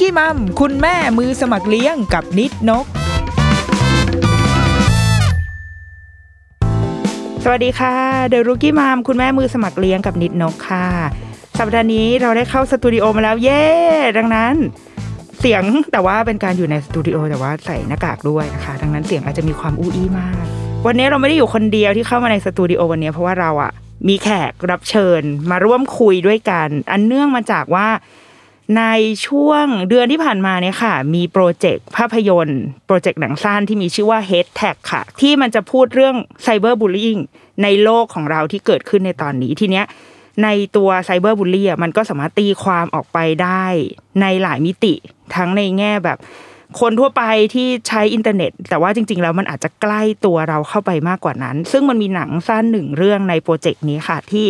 กี้มัมคุณแม่มือสมัครเลี้ยงกับนิดนก สวัสดีค่ะเดอะรุกี้มัมคุณแม่มือสมัครเลี้ยงกับนิดนกค่ะ สัปดาห์นี้เราได้เข้าสตูดิโอมาแล้วเย้ดังนั้น เสียงแต่ว่าเป็นการอยู่ในสตูดิโอแต่ว่าใส่หน้ากากด้วยนะคะ ดังนั้นเสียงอาจจะมีความอู้อี้มาก วันนี้เราไม่ได้อยู่คนเดียวที่เข้ามาในสตูดิโอวันนี้เพราะว่าเราอะมีแขกรับเชิญมาร่วมคุยด้วยกัน อันเนื่องมาจากว่า ในช่วงเดือนที่ผ่านมาเนี่ยค่ะ มีโปรเจกต์ภาพยนตร์ โปรเจกต์หนังสั้นที่มีชื่อว่า Hashtag ค่ะ ที่มันจะพูดเรื่องไซเบอร์บูล i ิ g ในโลกของเราที่เกิดขึ้นในตอนนี้ทีเนี้ยในตัวไซเบอร์บูลลี่มันก็สามารถตีความออกไปได้ในหลายมิติ ทั้งในแง่แบบคนทั่วไปที่ใช้อินเทอร์เน็ต แต่ว่าจริง ๆ แล้วมันอาจจะใกล้ตัวเราเข้าไปมากกว่านั้น ซึ่งมันมีหนังสั้นหนึ่งเรื่องในโปรเจกต์นี้ค่ะที่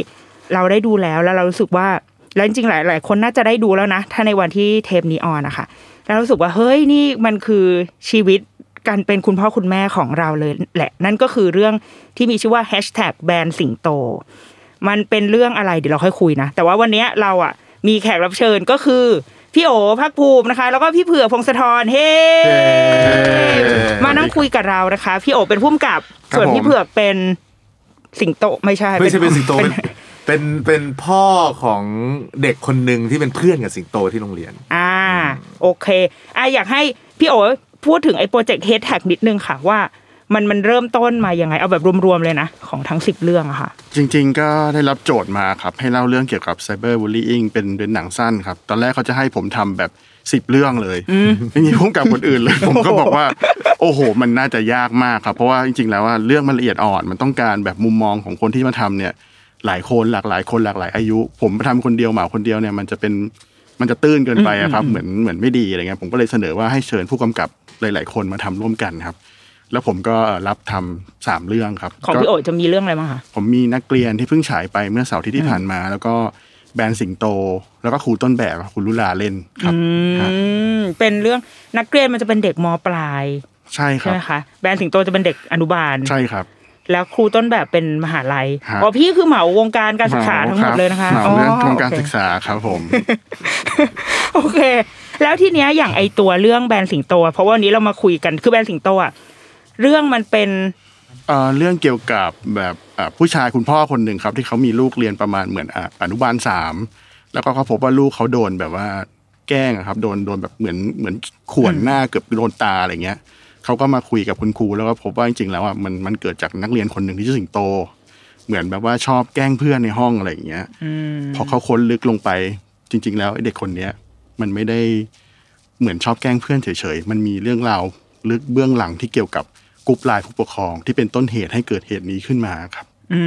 เราได้ดูแล้วแล้วเรารู้สึกว่า แล้วจริงๆ หลายหลายคนน่าจะได้ดูแล้วนะ ถ้าในวันที่เทปนี้ออนนะคะแล้วรู้สึกว่าเฮ้ยนี่มันคือชีวิตการเป็นคุณพ่อคุณแม่ของเราเลยแหละ นั่นก็คือเรื่องที่มีชื่อว่า hashtag แบนสิงโต มันเป็นเรื่องอะไรเดี๋ยวเราค่อยคุยนะ แต่ว่าวันนี้เราอะมีแขกรับเชิญก็คือพี่โอพักภูมินะคะ แล้วก็พี่เผือกพงศธรเฮ้มานั่งคุยกับเรานะคะ พี่โอเป็นผู้กำกับครับส่วนพี่ผมเผือกเป็นสิงโตไม่ใช่ไม่ใช่เป็นสิงโต เป็เป็นนเป็นเป็นพ่อของเด็กคนหนึ่งที่เป็นเพื่อนกับสิงโตที่โรงเรียน อ่า โอเคอะอยากให้พี่โอพูดถึงไอ้โปรเจกต์เฮดแท็กนิดนึงค่ะว่ามันมันเริ่มต้นมายังไงเอาแบบรวมๆเลยนะ ของทั้งสิบเรื่องอะค่ะ จริง ๆ ก็ได้รับโจทย์มาครับ ให้เล่าเรื่องเกี่ยวกับไซเบอร์บูล y i n g เป็นเป็นหนังสั้นครับ ตอนแรกเขาจะให้ผมทำแบบสิบเรื่องเลยไม่มียุ่งกับคนอื่นเลย ผมก็บอกว่า โอ้โห มันน่าจะยากมากครับ เพราะว่าจริง ๆ แล้วว่าเรื่องมันละเอียดอ่อนมันต้องการแบบมุมมองของคนที่มาทำเนี่ย หลายคนหลากหลายคนหลากหลายอายุ ผมทำคนเดียวหมาคนเดียวเนี่ยมันจะเป็นมันจะตื้นเกินไปอะครับ เหมือนเหมือนไม่ดีอะไรเงี้ยผมก็เลยเสนอว่าให้เชิญผู้กำกับหลาย ๆ คนมาทำร่วมกันครับ แล้วผมก็รับทำสามเรื่องครับ ของก็พี่โอจะมีเรื่องอะไรบ้างคะผมมีนักเรียนที่เพิ่งฉายไปเมื่อเสาร์อาที่ที่ผ่านมา แล้วก็แบรนด์สิงโต แล้วก็ครูต้นแบบคุณลุลาเล่นครับฮะอืมเป็นเรื่องนักเรียนมันจะเป็นเด็กมปลาย ใช่คใช่รับไหมคะแบรนด์สิงโตจะเป็นเด็กอนุบาลใช่ครับ แล้วครูต้นแบบเป็นมหาลัยฮะอ๋อพี่คือเหมาวงการการศึกษาทั้งหมดเลยนะคะเหมาเรื่องอ๋อโครงการโอเคศึกษาครับผม โอเค แล้วทีเนี้ยอย่างไอตัวเรื่องแบรนด์สิงโต เพราะว่าวันนี้เรามาคุยกันคือแบรนด์สิงโตอะเรื่องมันเป็นเอ่อเรื่องเกี่ยวกับแบบอ่าผู้ชายคุณพ่อคนหนึ่งครับ ที่เขามีลูกเรียนประมาณเหมือนอ่าอนุบาลสามแล้วก็เขาพบว่าลูกเขาโดนแบบว่าแกล้งอะครับ โดนโดนแบบเหมือนเหมือนข่วนหน้าเกือบโดนตาอะไรเงี้ย เขาก็มาคุยกับคุณครูแล้วก็พบว่าจริงๆแล้วอะมันมันเกิดจากนักเรียนคนหนึ่งที่ชื่อสิงโต เหมือนแบบว่าชอบแกล้งเพื่อนในห้องอะไรอย่างเงี้ยพอเขาค้นลึกลงไปจริง ๆ แล้วไอ้เด็กคนเนี้ย มันไม่ได้เหมือนชอบแกล้งเพื่อนเฉยๆมันมีเรื่องราวลึกเบื้องหลังที่เกี่ยวกับกรุ๊ปไลน์ผู้ปกครองที่เป็นต้นเหตุให้เกิดเหตุนี้ขึ้นมาครับ อื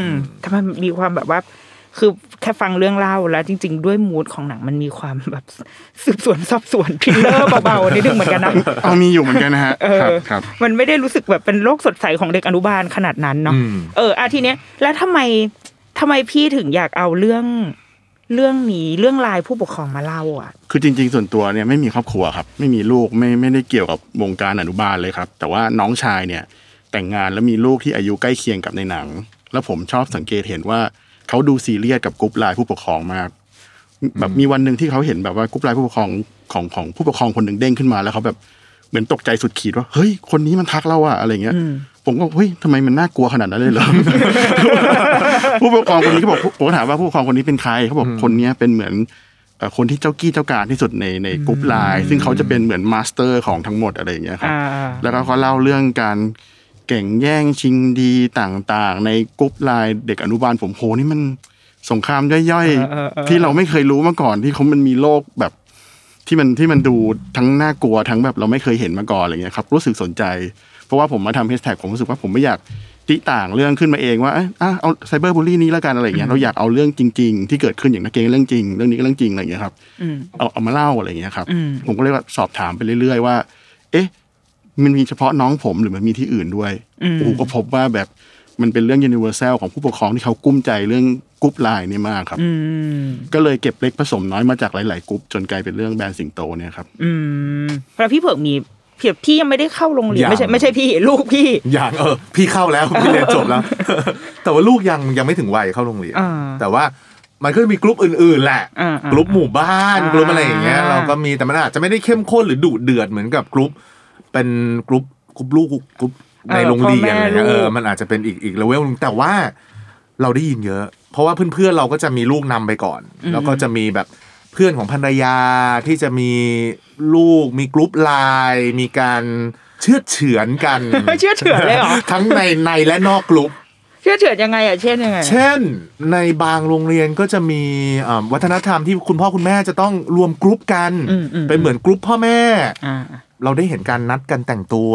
มทำไมมีความแบบว่า คือแค่ฟังเรื่องเล่าแล้วจริง ๆ ด้วยมูดของหนังมันมีความแบบสืบสวนสอบสวนทริลเลอร์เบาๆนิดนึงเหมือนกันนะเอามีอยู่เหมือนกันนะฮะเอครับอครับมันไม่ได้รู้สึกแบบเป็นโลกสดใสของเด็กอนุบาลขนาดนั้นเนาะอืมเอออาทีเนี้ยแล้วทำไมทำไมพี่ถึงอยากเอาเรื่องเรื่องนี้เรื่องไลน์ผู้ปกครองมาเล่าอะ คือจริง ๆ ส่วนตัวเนี่ยไม่มีครอบครัวครับ ไม่มีลูกไม่ไม่ได้เกี่ยวกับวงการอนุบาลเลยครับ แต่ว่าน้องชายเนี่ยแต่งงานแล้วมีลูกที่อายุใกล้เคียงกับในหนัง แล้วผมชอบสังเกตเห็นว่า เขาดูซีเรียสกับกรุ๊ปไลน์ผู้ปกครองมาก แบบมีวันหนึ่งที่เขาเห็นแบบว่ากรุ๊ปไลน์ผู้ปกครองของของผู้ปกครองคนหนึ่งเด้งขึ้นมาแล้วเขาแบบเหมือนตกใจสุดขีดว่าเฮ้ยคนนี้มันทักเราอะอะไรเงี้ยผมก็เฮ้ยทำไมมันน่ากลัวขนาดนั้นเลยเหรอผู้ผู้ปกครองคนนี้ก็บอกผมก็ถามว่าผู้ปกครองคนนี้เป็นใครเขาบอกคนเนี้ยเป็นเหมือนเอ่อคนที่เจ้ากี้เจ้าการที่สุดในในกรุ๊ปไลน์ซึ่งเขาจะเป็นเหมือน master ของทั้งหมดอะไรอย่างเงี้ยครับอ่าแล้วก็เขาเล่าเรื่องการ เก่งแย่งชิงดีต่างๆ ในกรุ๊ปไลน์เด็กอนุบาลผมโหนี่มันสงครามย่อยเออเออเออๆที่เราไม่เคยรู้มาก่อนที่เขามันมีโลกแบบที่มันที่มันดูทั้งน่ากลัวทั้งแบบเราไม่เคยเห็นมาก่อนอะไรเงี้ยครับ รู้สึกสนใจ เพราะว่าผมมาทำแฮชแท็กผมรู้สึกว่าผมไม่อยากติต่างเรื่องขึ้นมาเองว่าเอ้ยอะเอา cyberbully นี้แล้วกันอะไรเงี้ยเราอยากเอาเรื่องจริง ๆ ที่เกิดขึ้นอย่างนักเกงเรื่องจริงเรื่องนี้ก็เรื่องจริงอะไรเงี้ยครับอืมเอาเอามาเล่าอะไรเงี้ยครับอืมผมก็เลยว่าสอบถามไปเรื่อย ๆ ว่า เอ๊ะ มันมีเฉพาะน้องผมหรือมันมีที่อื่นด้วยอืมโอ้โหก็พบว่าแบบมันเป็นเรื่อง universal ของผู้ปกครองที่เขากุ้มใจเรื่องกรุ๊ปไลน์เนี่ยมากครับอืมก็เลยเก็บเล็กผสมน้อยมาจากหลาย ๆกรุ๊ปจนกลายเป็นเรื่องแบรนด์สิงโตเนี่ยครับอืมแล้วพี่เผือกมีเพียบพี่ยังไม่ได้เข้าโรงเรียนยังไม่ใช่ไม่ใช่พี่ลูกพี่อย่างเออ พี่เข้าแล้วพี่เรียนจบแล้ว แต่ว่าลูกยังยังไม่ถึงวัยเข้าโรงเรียนอ่าแต่ว่ามันก็จะมีกลุ่มอื่นๆแหละอ่าอ่ากลุ่มหมู่บ้านอ่ากลุ่มอะไรอย่างเงี้ยเราก็มีแต่มันอาจจะไม่ได้เข้มข้นหรือดุเดือดเหมือนกับกลุ่ม เป็นกลุ่มกลุ่มลูกกลุ่มในโรงเรียนอะไรเงี้ยเออมันอาจจะเป็นอีกอีกเลเวลนึงแต่ว่าเราได้ยินเยอะ เพราะว่าเพื่อนๆเราก็จะมีลูกนำไปก่อน แล้วก็จะมีแบบเพื่อนของภรรยาที่จะมีลูกมีกลุ่มไลน์มีการเชื่อดเฉือนกัน เชื่อเฉือนเลยเหรอ ทั้งในในและนอกกลุ่ม เชื่อเฉือนยังไงอะเช่นยังไง เช่นในบางโรงเรียนก็จะมีอ่าวัฒนธรรมที่คุณพ่อคุณแม่จะต้องรวมกลุ่มกันอืมอืมเป็นเหมือนกลุ่มพ่อแม่อ่าเราได้เห็นการนัดกันแต่งตัว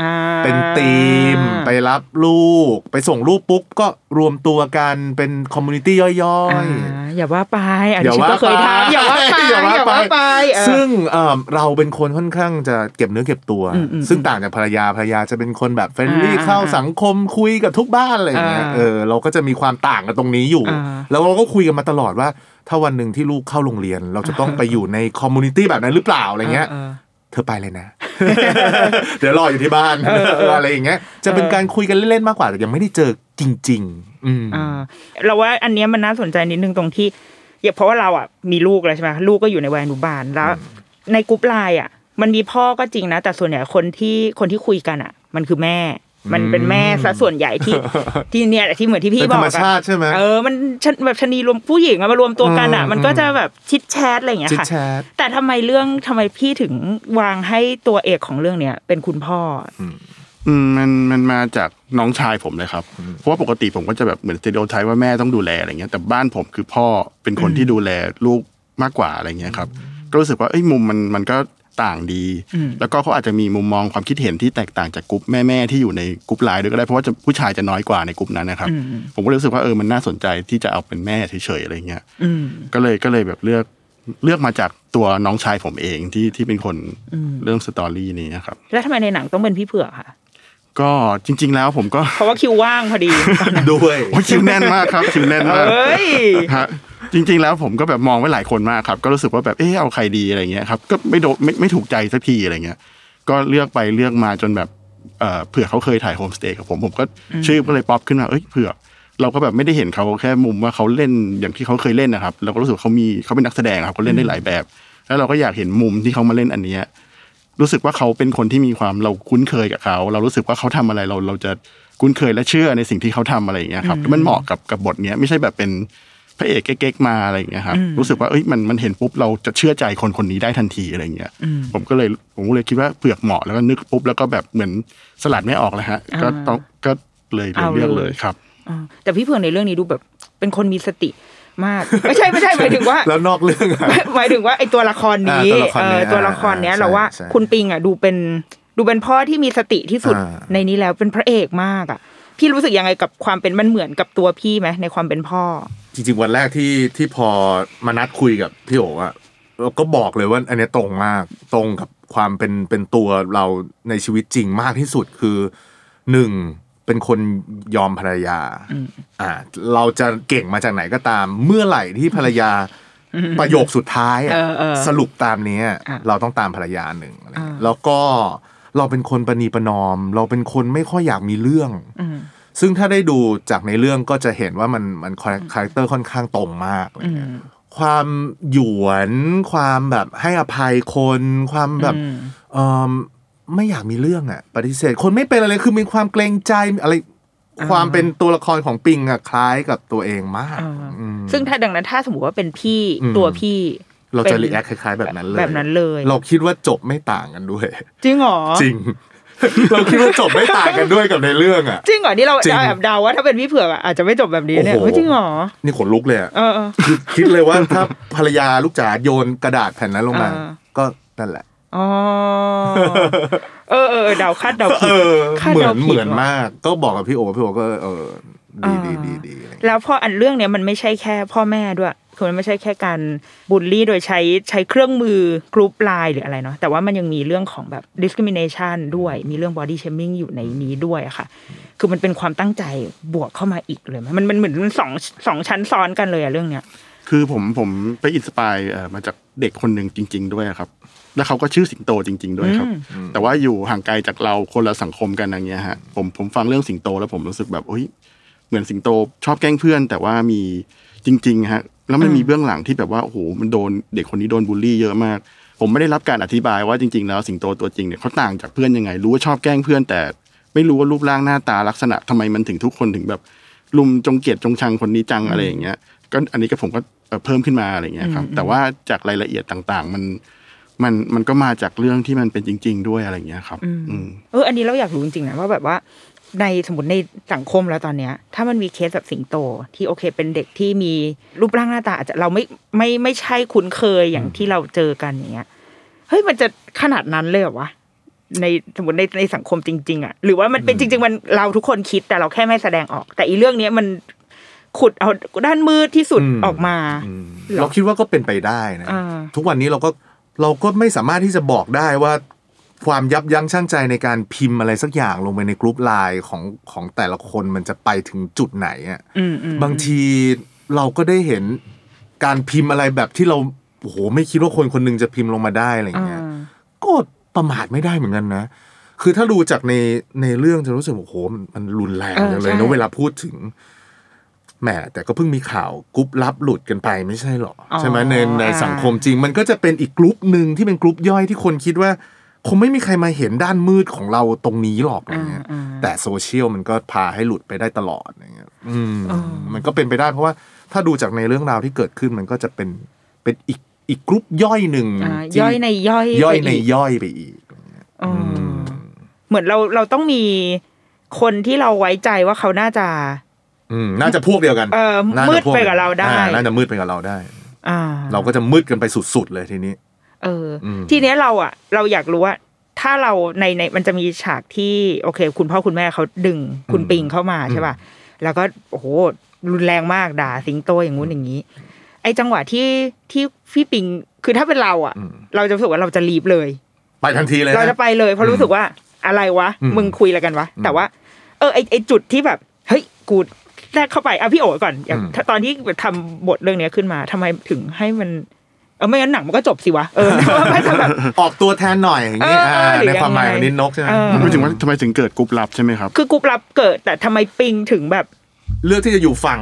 อ่าเป็นทีม ไปรับลูก ไปส่งลูกปุ๊บก็รวมตัวกันเป็น community ย่อยอ่า อย่าว่าไปอันอย่านี้ฉันว่าก็เคยไปทำอย่าว่าไปอย่าว่าไปไปเออซึ่งเอ่อเราเป็นคนค่อนข้างจะเก็บเนื้อเก็บตัวอืมอืมซึ่งต่างจากภรรยาภรรยาจะเป็นคนแบบ friendly อ่าเข้าสังคมคุยกับทุกบ้านอะไรอย่างเงี้ยอ่าเออเราก็จะมีความต่างกันตรงนี้อยู่อ่าแล้วเราก็คุยกันมาตลอดว่า ถ้าวันหนึ่งที่ลูกเข้าโรงเรียน เราจะต้องไปอยู่ใน community แบบนั้นหรือเปล่าอะไรเงี้ยออเธอไปเลยนะ เดี๋ยวรออยู่ที่บ้านเออเอออะไรอย่างเงี้ยจะเป็นการคุยกันเล่นๆมากกว่าแต่ยังไม่ได้เจอจริง ๆ อืมอ่าเราว่าอันเนี้ยมันน่าสนใจนิดนึงตรงที่อย่าเพราะว่าเราอะมีลูกแล้วใช่ไหมลูกก็อยู่ในวัยอนุบาลแล้ว ในกรุ๊ปไลน์อะ มันมีพ่อก็จริงนะ แต่ส่วนใหญ่คนที่คนที่คุยกันอะ มันคือแม่มันเป็นแม่ซะส่วนใหญ่ที่ที่เนี่ยแหละที่เหมือนที่พี่เป็นบธอรกรมอะชาติใช่ไหมเออมันชะแบบชะนีรวมผู้หญิงอะมารวมตัวกันอะอืมมันก็จะแบบ chit chat อะไรอย่างเงี้ย chit ค่ะแชทแต่ทำไมเรื่องทำไมพี่ถึงวางให้ตัวเอกของเรื่องเนี้ยเป็นคุณพ่อ อืมมันมันมาจากน้องชายผมเลยครับ เพราะว่าปกติผมก็จะแบบเหมือนสเตโอไทป์ว่าแม่ต้องดูแลอะไรเงี้ยแต่บ้านผมคือพ่อเป็นคนที่ดูแลลูกมากกว่าอะไรเงี้ยครับ ก็รู้สึกว่าเอ้ยมุมมันมันก็ต่างดีอืมแล้วก็เขาอาจจะมีมุมมองความคิดเห็นที่แตกต่างจากกลุ่มแม่ๆที่อยู่ในกลุ่มไลน์ด้วยก็ได้เพราะว่าจะผู้ชายจะน้อยกว่าในกลุ่มนั้นนะครับ ผมก็เลยรู้สึกว่าเออมันน่าสนใจที่จะเอาเป็นแม่เฉยๆอะไรเงี้ยอืมก็เลยก็เลยแบบเลือกเลือกมาจากตัวน้องชายผมเองที่ที่เป็นคนเรื่อง story นี้นะครับ แล้วทำไมในหนังต้องเป็นพี่เผือกค่ะ ก็จริง ๆ แล้วผมก็เพราะว่าคิวว่างพอดีด้วยโอ้ยคิวแน่นมากครับคิวแน่นมากเอ้ยฮะจริง ๆ แล้วผมก็แบบมองไว้หลายคนมากครับ ก็รู้สึกว่าแบบเออเอาใครดีอะไรเงี้ยครับก็ไม่โดนไม่ไม่ถูกใจสักทีอะไรเงี้ย ก็เลือกไปเลือกมาจนแบบเอ่อเผือกเขาเคยถ่ายโฮมสเตย์กับผมผมก็ชื่อก็เลยป๊อปขึ้นมาเอ้ยเผือกเราก็แบบไม่ได้เห็นเขาแค่มุมว่าเขาเล่นอย่างที่เขาเคยเล่นนะครับเราก็รู้สึกว่าเขามีเขาเป็นนักแสดงครับเขาเล่นได้หลายแบบ แล้วเราก็อยากเห็นมุมที่เขามาเล่นอันเนี้ย รู้สึกว่าเขาเป็นคนที่มีความเราคุ้นเคยกับเขา เรารู้สึกว่าเขาทำอะไรเราเราจะคุ้นเคยและเชื่อในสิ่งที่เขาทำอะไรอย่างเงี้ยครับมันเหมาะกับกับบทเนี้ยไม่ใช่แบบเป็นพระเอกเก๊กๆมาอะไรอย่างเงี้ยครับรู้สึกว่าเอ้ยมันมันเห็นปุ๊บเราจะเชื่อใจคนคนนี้ได้ทันทีอะไรอย่างเงี้ยผมก็เลยผมก็เลยคิดว่าเผือกเหมาะแล้วก็นึกปุ๊บแล้วก็แบบเหมือนสลัดไม่ออกเลยฮะก็ต้องก็เลยเลยเอาเลือกเลยเลยครับอ่าแต่พี่เผือกในเรื่องนี้ดูแบบเป็นคนมีสติ มาก ไม่ใช่ไม่ใช่หมายถึงว่า แล้วนอกเรื่องอะหมายถึงว่าไอตัวละครนี้อ่าตัวละครเอนี้อตัวละครเนี้ยอ่าเราว่าใช่คุณปิงอะดูเป็นดูเป็นพ่อที่มีสติที่สุดอ่าในนี้แล้วเป็นพระเอกมากอะ พี่รู้สึกยังไงกับความเป็นมันเหมือนกับตัวพี่ไหมในความเป็นพ่อ จริง ๆ วันแรกที่ที่พอมานัดคุยกับพี่โอ๋อะเราก็บอกเลยว่าอันเนี้ยตรงมากตรงกับความเป็นเป็นตัวเราในชีวิตจริงมากที่สุดคือหนึ่ง เป็นคนยอมภรรยา อ่า เราจะเก่งมาจากไหนก็ตาม เมื่อไหร่ที่ภรรยาประโยคสุดท้ายอะเออเออสรุปตามเนี้ยอะเราต้องตามภรรยาหนึ่งอะไรเงี้ยอ่าแล้วก็เราเป็นคนประนีประนอม เราเป็นคนไม่ค่อยอยากมีเรื่องอืมซึ่งถ้าได้ดูจากในเรื่องก็จะเห็นว่ามันมัน character ค่อนข้างตรงมากอะไรเงี้ยความหยวน ความแบบให้อภัยคน ความแบบอืมเออ ไม่อยากมีเรื่องอะ ปฏิเสธ คนไม่เป็นอะไรคือมีความเกรงใจอะไร ความเป็นตัวละครของปิงอะคล้ายกับตัวเองมากอ่าอืมซึ่งถ้าดังนั้นถ้าสมมติว่าเป็นพี่อืมตัวพี่เราจะป็นรีแอคคล้ายๆแบบนั้นเลยแบบนั้นเลย เราคิดว่าจบไม่ต่างกันด้วย จริงเหรอจริง เราคิดว่าจบไม่ต่างกันด้วยกับในเรื่องอะจริงเหรอนี่เราจริงแอบเดาว่าถ้าเป็นพี่เผือกอะอาจจะไม่จบแบบนี้เนี่ยโอ้โหเฮ้ยจริงเหรอนี่ขนลุกเลยอะเออเออคือคิดเลยว่าถ้าภรรยาลูกจ๋าโยนกระดาษแผ่นนั้นลงมาอ่าก็นั่นแหละ อ๋อเออเออเดาคาดเดาผิเอดอคาดเหมือเดานผิดเหมือนว่ะมาก ก็บอกกับพี่โอพี่โอก็เออดีอ่าดีดีดีอะไรอย่างเงี้ยแล้วพออันเรื่องเนี้ยมันไม่ใช่แค่พ่อแม่ด้วยคือมันไม่ใช่แค่การบูลลี่โดยใช้ใช้เครื่องมือกรุ๊ปไลน์หรืออะไรเนาะแต่ว่ามันยังมีเรื่องของแบบ discrimination ด้วย มีเรื่อง body shaming อยู่ในนี้ด้วยอะค่ะ คือมันเป็นความตั้งใจบวกเข้ามาอีกเลยไหมมันมันเหมือนมันสองสองชั้นซ้อนกันเลยอะเรื่องเนี้ยคือผมผมไป inspire เอ่อมาจากเด็กคนหนึ่งจริง ๆ ด้วยครับ แล้วเขาก็ชื่อสิงโตจริง ๆ ด้วยครับ แต่ว่าอยู่ห่างไกลจากเราคนละสังคมกันอย่างเงี้ยฮะผมผมฟังเรื่องสิงโตแล้วผมรู้สึกแบบเฮ้ยเหมือนสิงโตชอบแกล้งเพื่อน แต่ว่ามีจริง ๆ ฮะ แล้วมันมีเบื้องหลังที่แบบว่าโอ้โหมันโดนเด็กคนนี้โดนบูลลี่เยอะมาก ผมไม่ได้รับการอธิบายว่าจริง ๆ แล้วสิงโตตัวจริงเนี่ยเขาต่างจากเพื่อนยังไง รู้ว่าชอบแกล้งเพื่อน แต่ไม่รู้ว่ารูปร่างหน้าตาลักษณะทำไมมันถึงทุกคนถึงแบบลุมจงเกลียดจงชังคนนี้จังอะไรอย่างเงี้ยก็อันนี้ก็ผมก็เอ่อเพิ่มขึ้นมาอะไรเงี้ยครับ แต่ว่าจากรายละเอียดต่างๆ มัน มันมันก็มาจากเรื่องที่มันเป็นจริง ๆ ด้วยอะไรเงี้ยครับอืมเออ อันนี้เราอยากรู้จริงๆนะว่าแบบว่าในสมมติในสังคมแล้วตอนเนี้ย ถ้ามันมีเคสแบบสิงโต ที่โอเค เป็นเด็กที่มีรูปร่างหน้าตาอาจจะเราไม่ไม่ไม่ใช่คุ้นเคยอย่างที่เราเจอกันอย่างเงี้ยเฮ้ยมันจะขนาดนั้นเลยเหรอวะในสมมติในในสังคมจริง ๆอะหรือว่ามันเป็นจริง ๆ มันเราทุกคนคิดแต่เราแค่ไม่แสดงออก แต่อีเรื่องเนี้ยมันขุดเอาด้านมืดที่สุดอืมออกมาอืมหรอเราคิดว่าก็เป็นไปได้นะอ่าทุกวันนี้เราก็ เราก็ไม่สามารถที่จะบอกได้ว่าความยับยั้งชั่งใจในการพิมพ์อะไรสักอย่างลงไปในกรุ๊ปไลน์ของของแต่ละคนมันจะไปถึงจุดไหนอะอืมอืมบางทีเราก็ได้เห็นการพิมพ์อะไรแบบที่เราโอ้โหไม่คิดว่าคนคนหนึงจะพิมพ์ลงมาได้อะไรอย่างเงี้ยอ่าก็ประมาทไม่ได้เหมือนกันนะ คือถ้าดูจากในในเรื่องจะรู้สึกว่าโอ้โหมันมันรุนแรงเออจังเลยใช่นะเวลาพูดถึง แหมแต่ก็เพิ่งมีข่าวกรุ๊ปลับหลุดกันไปไม่ใช่หรออ๋อใช่ไหมในในอ่าสังคมจริง มันก็จะเป็นอีกกรุ๊ปหนึ่งที่เป็นกรุ๊ปย่อยที่คนคิดว่า คงไม่มีใครมาเห็นด้านมืดของเราตรงนี้หรอกอะไรเงี้ยอ่าแต่โซเชียลมันก็พาให้หลุดไปได้ตลอดอะไรเงี้ยอืมอ๋อมันก็เป็นไปได้เพราะว่าถ้าดูจากในเรื่องราวที่เกิดขึ้นมันก็จะเป็นเป็นอีกอีกกรุ๊ปย่อยหนึ่งอ่าที่ย่อยในย่อยย่อยไปในอีกย่อยไปอีกอ๋ออเหมือนเราเราต้องมีคนที่เราไว้ใจว่าเขาน่าจะ อืมน่าจะพวกเดียวกันเออน่าจะมืดพวไปกับเราได้อ่น่าจะมืดไปกับเราได้ อ่า เราก็จะมืดกันไปสุดๆเลยทีนี้ เอออมทีเนี้ยเราอะ เราอยากรู้ว่าถ้าเราในในมันจะมีฉากที่โอเค คุณพ่อคุณแม่เขาดึงคุณปิงเข้ามาใช่ป่ะแล้วก็โอ้โหรุนแรงมากด่าสิงโตอย่างงู้นอย่างนี้ ไอ้จังหวะที่ที่พี่ปิงคือถ้าเป็นเราอะ เราจะรู้สึกว่าเราจะรีบเลย ไปทันทีเลยเรานะจะไปเลยเพราะรู้สึกว่าอะไรวะอืมมึงคุยอะไรกันวะแต่ว่า เออไอไอจุดที่แบบ เฮ้ยกู แทรกเข้าไปอะพี่โอ๋ก่อนอย่างถ้าตอนที่ทำบทเรื่องเนี้ยขึ้นมาทำไมถึงให้มันเออไม่งั้นหนังมันก็จบสิวะเออไม่ทำแบบออกตัวแทนหน่อยอย่างนี้เออเอออ่าหรือในความหมายยังไงของนินนกใช่ไหมเออมันไม่ถึงว่าทำไมถึงเกิดกรุ๊ปลับใช่ไหมครับ คือกรุ๊ปรับเกิดแต่ทำไมปิงถึงแบบ เลือกที่จะอยู่ฝั่ง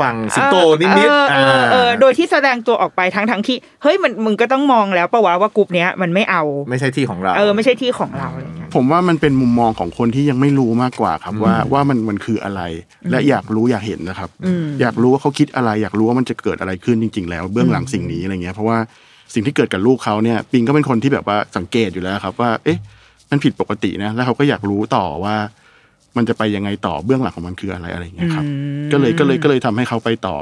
ฝั่งสิงโตนิดเอๆอเออเอออ่าโดยที่แสดงตัวออกไปทั้งทั้งที่ เฮ้ยมันมึงก็ต้องมองแล้วปะวะว่ากรุ๊ปเนี้ยมันไม่เอา ไม่ใช่ที่ของเรา เออไม่ใช่ที่ของเราอะไรเงี้ย ผมว่ามันเป็นมุมมองของคนที่ยังไม่รู้มากกว่าครับว่าว่ามันมันคืออะไร และอยากรู้อยากเห็นนะครับอืมอยากรู้ว่าเขาคิดอะไร อยากรู้ว่ามันจะเกิดอะไรขึ้นจริง ๆ แล้ว เบื้องหลังสิ่งนี้อะไรเงี้ยเพราะว่าสิ่งที่เกิดกับลูกเขาเนี่ยปิงก็เป็นคนที่แบบว่าสังเกตอยู่แล้วครับ ว่า เอ๊ะ มันผิดปกตินะแล้วเขาก็อยากรู้ต่อว่า มันจะไปยังไงต่อเบื้องหลังของมันคืออะไรอะไรเงี้ยครับ ก็เลยก็เลยก็เลยทำให้เขาไปต่อ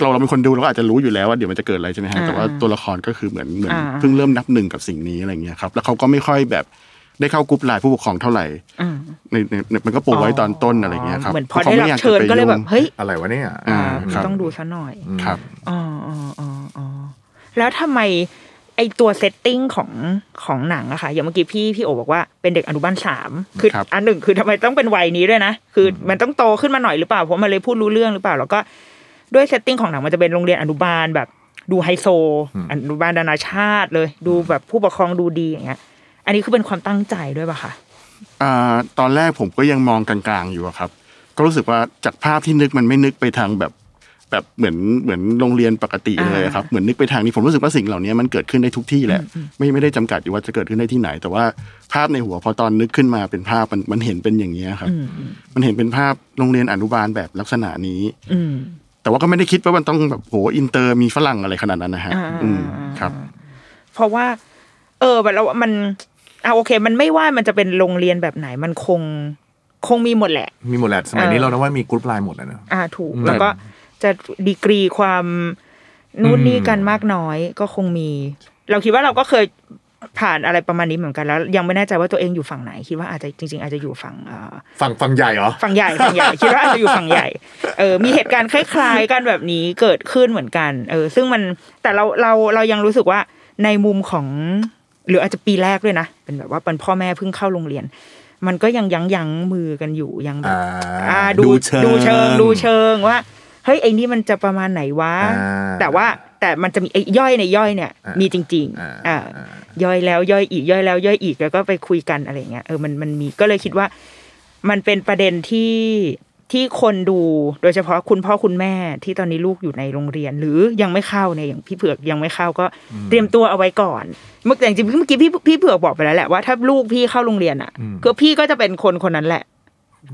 เราเราเป็นคนดูเราก็อาจจะรู้อยู่แล้วว่าเดี๋ยวมันจะเกิดอะไรใช่ไหมฮะแต่ว่าตัวละครก็คือเหมือนเหมือนอ่าเพิ่งเริ่มนับหนึ่งกับสิ่งนี้อะไรเงี้ยครับ แล้วเขาก็ไม่ค่อยแบบ ได้เข้ากรุ๊ปไลน์ผู้ปกครองเท่าไหร่อืมในในในมันก็ปูไว้ตอนต้นอะไรเงี้ยครับเหมือนพอพราะได้ขารับม่ยากจะเชิญไปก็เลยแบบงเฮ้ยอะไรวะเนี่ยอ่าอ่าครับต้องดูซะหน่อยครับอ๋ออ๋ออ๋ออ๋อแล้วทำไมไอตัว setting ของของหนังอะค่ะอย่างเมื่อกี้พี่พี่โอบอกว่าเป็นเด็กอนุบาลสามคือครับอันหนึ่งคือทำไมต้องเป็นวัยนี้ด้วยนะ คือมันต้องโตขึ้นมาหน่อยหรือเปล่าเพราะมันเลยพูดรู้เรื่องหรือเปล่า แล้วก็ด้วย setting ของหนังมันจะเป็นโรงเรียนอนุบาลแบบ ดูไฮโซอนุบาลนานาชาติเลย ดูแบบผู้ปกครองดูดีอย่างเงี้ย อันนี้คือเป็นความตั้งใจด้วยป่ะคะอ่าตอนแรกผมก็ยังมองกลางๆอยู่อะครับ ก็รู้สึกว่าจากภาพที่นึกมันไม่นึกไปทางแบบแบบเหมือนเหมือนโรงเรียนปกติเลยครับเหมือนนึกไปทางนี้ผมรู้สึกว่าสิ่งเหล่านี้มันเกิดขึ้นได้ทุกที่แหละ ไม่ไม่ได้จำกัดอยู่ว่าจะเกิดขึ้นได้ที่ไหน แต่ว่าภาพในหัวพอตอนนึกขึ้นมาเป็นภาพมันมันเห็นเป็นอย่างเนี้ยครับ มันเห็นเป็นภาพโรงเรียนอนุบาลแบบลักษณะนี้อืมแต่ว่าก็ไม่ได้คิดว่ามันต้องแบบโหอินเตอร์มีฝรั่งอะไรขนาดนั้นนะฮะอ่าอืมครับ เพราะว่า เออแบบเรามัน อะโอเค มันไม่ว่ามันจะเป็นโรงเรียนแบบไหนมันคงคงมีหมดแหละ มีหมดแหละสมัยนี้เออเรานะว่ามีกรุ๊ปไลน์หมดแล้วนะอ่าถูกอืมแล้วก็จะดีกรีความนู่นอืมนี่กันมากน้อยก็คงมี เราคิดว่าเราก็เคยผ่านอะไรประมาณนี้เหมือนกันแล้ว ยังไม่แน่ใจว่าตัวเองอยู่ฝั่งไหน คิดว่าอาจจะจริง ๆ อาจจะอยู่ฝั่งเอ่อฝั่งฝั่งใหญ่เหรอฝั่งใหญ่ฝั่งใหญ่คิดว่าอาจจะอยู่ฝั่งใหญ่เออมีเหตุการณ์คล้ายๆกันแบบนี้เกิดขึ้นเหมือนกัน เออ ซึ่งมันแต่เราเราเรายังรู้สึกว่าในมุมของ หรืออาจจะปีแรกด้วยนะ เป็นแบบว่าเป็นพ่อแม่เพิ่งเข้าโรงเรียน มันก็ยังยั้งยั้งมือกันอยู่ยังแบบอ่าอ่าดูดูเชิงดูเชิงดูเชิงว่าเฮ้ยไอ้นี่มันจะประมาณไหนวะอ่าแต่ว่าแต่มันจะมีไอ้ย่อยในย่อยเนี่ยอ่ามีมีจริงอ่าๆอ่าอ่าย่อยแล้วย่อยอีกย่อยแล้วย่อยอีกแล้วก็ไปคุยกันอะไรเงี้ยเออมันมันมีก็เลยคิดว่า มันเป็นประเด็นที่ ที่คนดูโดยเฉพาะคุณพ่อคุณแม่ที่ตอนนี้ลูกอยู่ในโรงเรียน หรือยังไม่เข้าเนี่ยอย่างพี่เผือกยังไม่เข้าก็เตรียมตัวเอาไว้ก่อน เมื่อแต่จริงๆเมื่อกี้พี่พี่เผือกบอกไปแล้วแหละว่าถ้าลูกพี่เข้าโรงเรียนอะอืมก็พี่ก็จะเป็นคนคนนั้นแหละ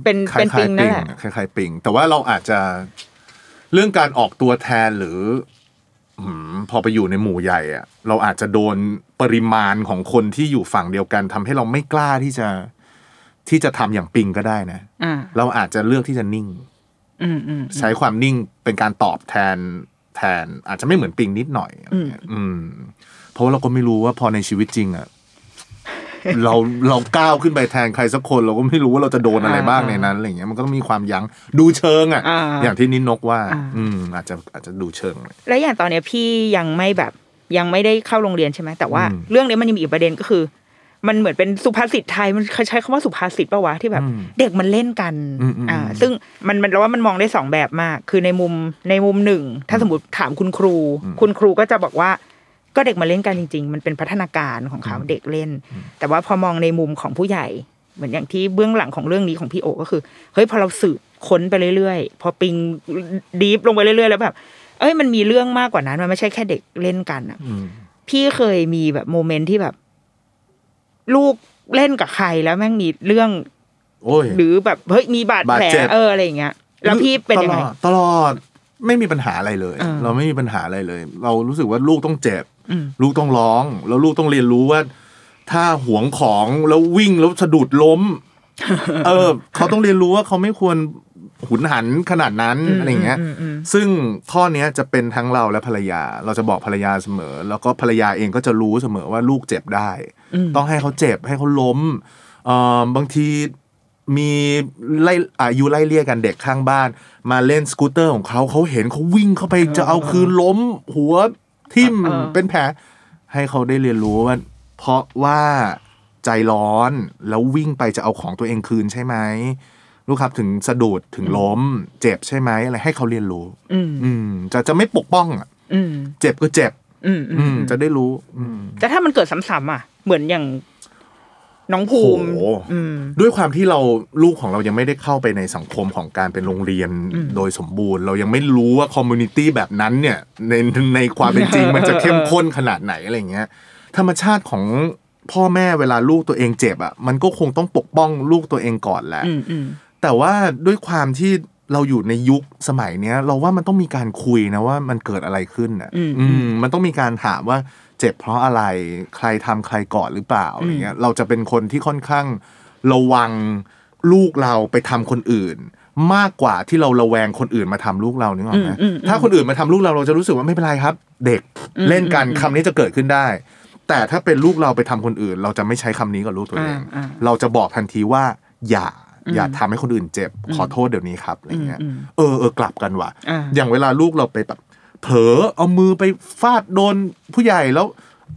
เป็นคล้าเป็นยปิงๆนั่ปินงแหละคล้ายๆปิง แต่ว่าเราอาจจะเรื่องการออกตัวแทนหรืออืมพอไปอยู่ในหมู่ใหญ่อะเราอาจจะโดนปริมาณของคนที่อยู่ฝั่งเดียวกันทำให้เราไม่กล้าที่จะ ที่จะทำอย่างปิงก็ได้นะอ่าเราอาจจะเลือกที่จะนิ่งอืมอืมใช้ความนิ่งเป็นการตอบแทนแทน อาจจะไม่เหมือนปิงนิดหน่อยอะไรเงี้ยอืม เพราะว่าเราก็ไม่รู้ว่าพอในชีวิตจริงอะเราเราก้าวขึ้นไปแทนใครสักคนเราก็ไม่รู้ว่าเราจะโดนอะไรบ้างในนั้นอะไรเงี้ยมันก็ต้องมีความยั้งดูเชิงอะอ่าอย่างที่นินนกว่าอ่า อืม อาจจะอาจจะดูเชิงเลยแล้วอย่างตอนเนี้ยพี่ยังไม่แบบยังไม่ได้เข้าโรงเรียนใช่ไหมแต่ว่าอืมเรื่องนี้มันยังมีอีกประเด็นก็คือ มันเหมือนเป็นสุภาษิตไทยมันใช้คำว่าสุภาษิตปะวะที่แบบอืมเด็กมันเล่นกันอืมอืมอ่าซึ่งมันมันเราว่ามันมองได้สองแบบมาก คือในมุมในมุมหนึ่ง ถ้าสมมติถามคุณครู คุณครูก็จะบอกว่า ก็เด็กมาเล่นกันจริง ๆ มันเป็นพัฒนาการของเขาเด็กเล่น แต่ว่าพอมองในมุมของผู้ใหญ่ เหมือนอย่างที่เบื้องหลังของเรื่องนี้ของพี่โอก็คือเฮ้ยพอเราสืบค้นไปเรื่อยๆ พอปิงดีฟลงไปเรื่อยๆ แล้วแบบเอ้ยมันมีเรื่องมากกว่านั้น มันไม่ใช่แค่เด็กเล่นกันอะอืมพี่เคยมีแบบโมเมนต์ที่แบบ ลูกเล่นกับใครแล้วแม่งมีเรื่องโอ้ยหรือแบบเฮ้ยมีบาดแผลบาดเจ็บเอออะไรอย่างเงี้ยแล้วพี่เป็นยังไงตลอดตลอดไม่มีปัญหาอะไรเลยอ่าเราไม่มีปัญหาอะไรเลย เรารู้สึกว่าลูกต้องเจ็บอืมลูกต้องร้อง แล้วลูกต้องเรียนรู้ว่า ถ้าหวงของแล้ววิ่งแล้วสะดุดล้ม เออ เขาต้องเรียนรู้ว่าเขาไม่ควร หุนหันขนาดนั้นอะไรอย่างเงี้ยอืมอืมซึ่งข้อเนี้ยจะเป็นทั้งเราและภรรยา เราจะบอกภรรยาเสมอ แล้วก็ภรรยาเองก็จะรู้เสมอว่าลูกเจ็บได้ ต้องให้เขาเจ็บให้เขาล้มเอ่อบางทีมีไล่อายุไล่เลี่ยกันเด็กข้างบ้าน มาเล่นสกูตเตอร์ของเขาเขาเห็นเขาวิ่งเข้าไปจะเอาคืนล้มหัวทิ่มเออเป็นแผลให้เขาได้เรียนรู้ว่า เพราะว่าใจร้อนแล้ววิ่งไปจะเอาของตัวเองคืนใช่ไหม ลูกครับถึงสะดุดถึงล้ม เจ็บใช่ไหมอะไรให้เขาเรียนรู้ อืมอืมจะจะไม่ปกป้องอะอืมเจ็บก็เจ็บ อืมอือืมมจะได้รู้ อืมแต่ถ้ามันเกิดซ้ำๆอะ เหมือนอย่างน้องภูมิโหอืมด้วยความที่เราลูกของเรายังไม่ได้เข้าไปในสังคมของการเป็นโรงเรียนโดยสมบูรณ์ เรายังไม่รู้ว่าคอมมูนิตี้แบบนั้นเนี่ย ในในความเป็นจริงมันจะเข้มข้นขนาดไหนอะไรเงี้ย ธรรมชาติของพ่อแม่เวลาลูกตัวเองเจ็บอะมันก็คงต้องปกป้องลูกตัวเองก่อนแหละอืมอืม แต่ว่าด้วยความที่เราอยู่ในยุคสมัยเนี้ย เราว่ามันต้องมีการคุยนะว่ามันเกิดอะไรขึ้นอะอืมอืมมันต้องมีการถามว่าเจ็บเพราะอะไรใครทำใครก่อนหรือเปล่าอะไรเงี้ยเราจะเป็นคนที่ค่อนข้างระวังลูกเราไปทำคนอื่น มากกว่าที่เราระแวงคนอื่นมาทำลูกเรานึกออกไหมอืมอืมอืมถ้าคนอื่นมาทำลูกเราเราจะรู้สึกว่าไม่เป็นไรครับ เด็กเล่นกันคำนี้จะเกิดขึ้นได้ แต่ถ้าเป็นลูกเราไปทำคนอื่น เราจะไม่ใช้คำนี้กับลูกตัวเองอ่าอ่าเราจะบอกทันทีว่าอย่า อย่าทำให้คนอื่นเจ็บ ขอโทษเดี๋ยวนี้ครับอะไรเงี้ยอืมเออเออกลับกันว่ะอ่าอย่างเวลาลูกเราไปแบบเผลอเอามือไปฟาดโดนผู้ใหญ่แล้ว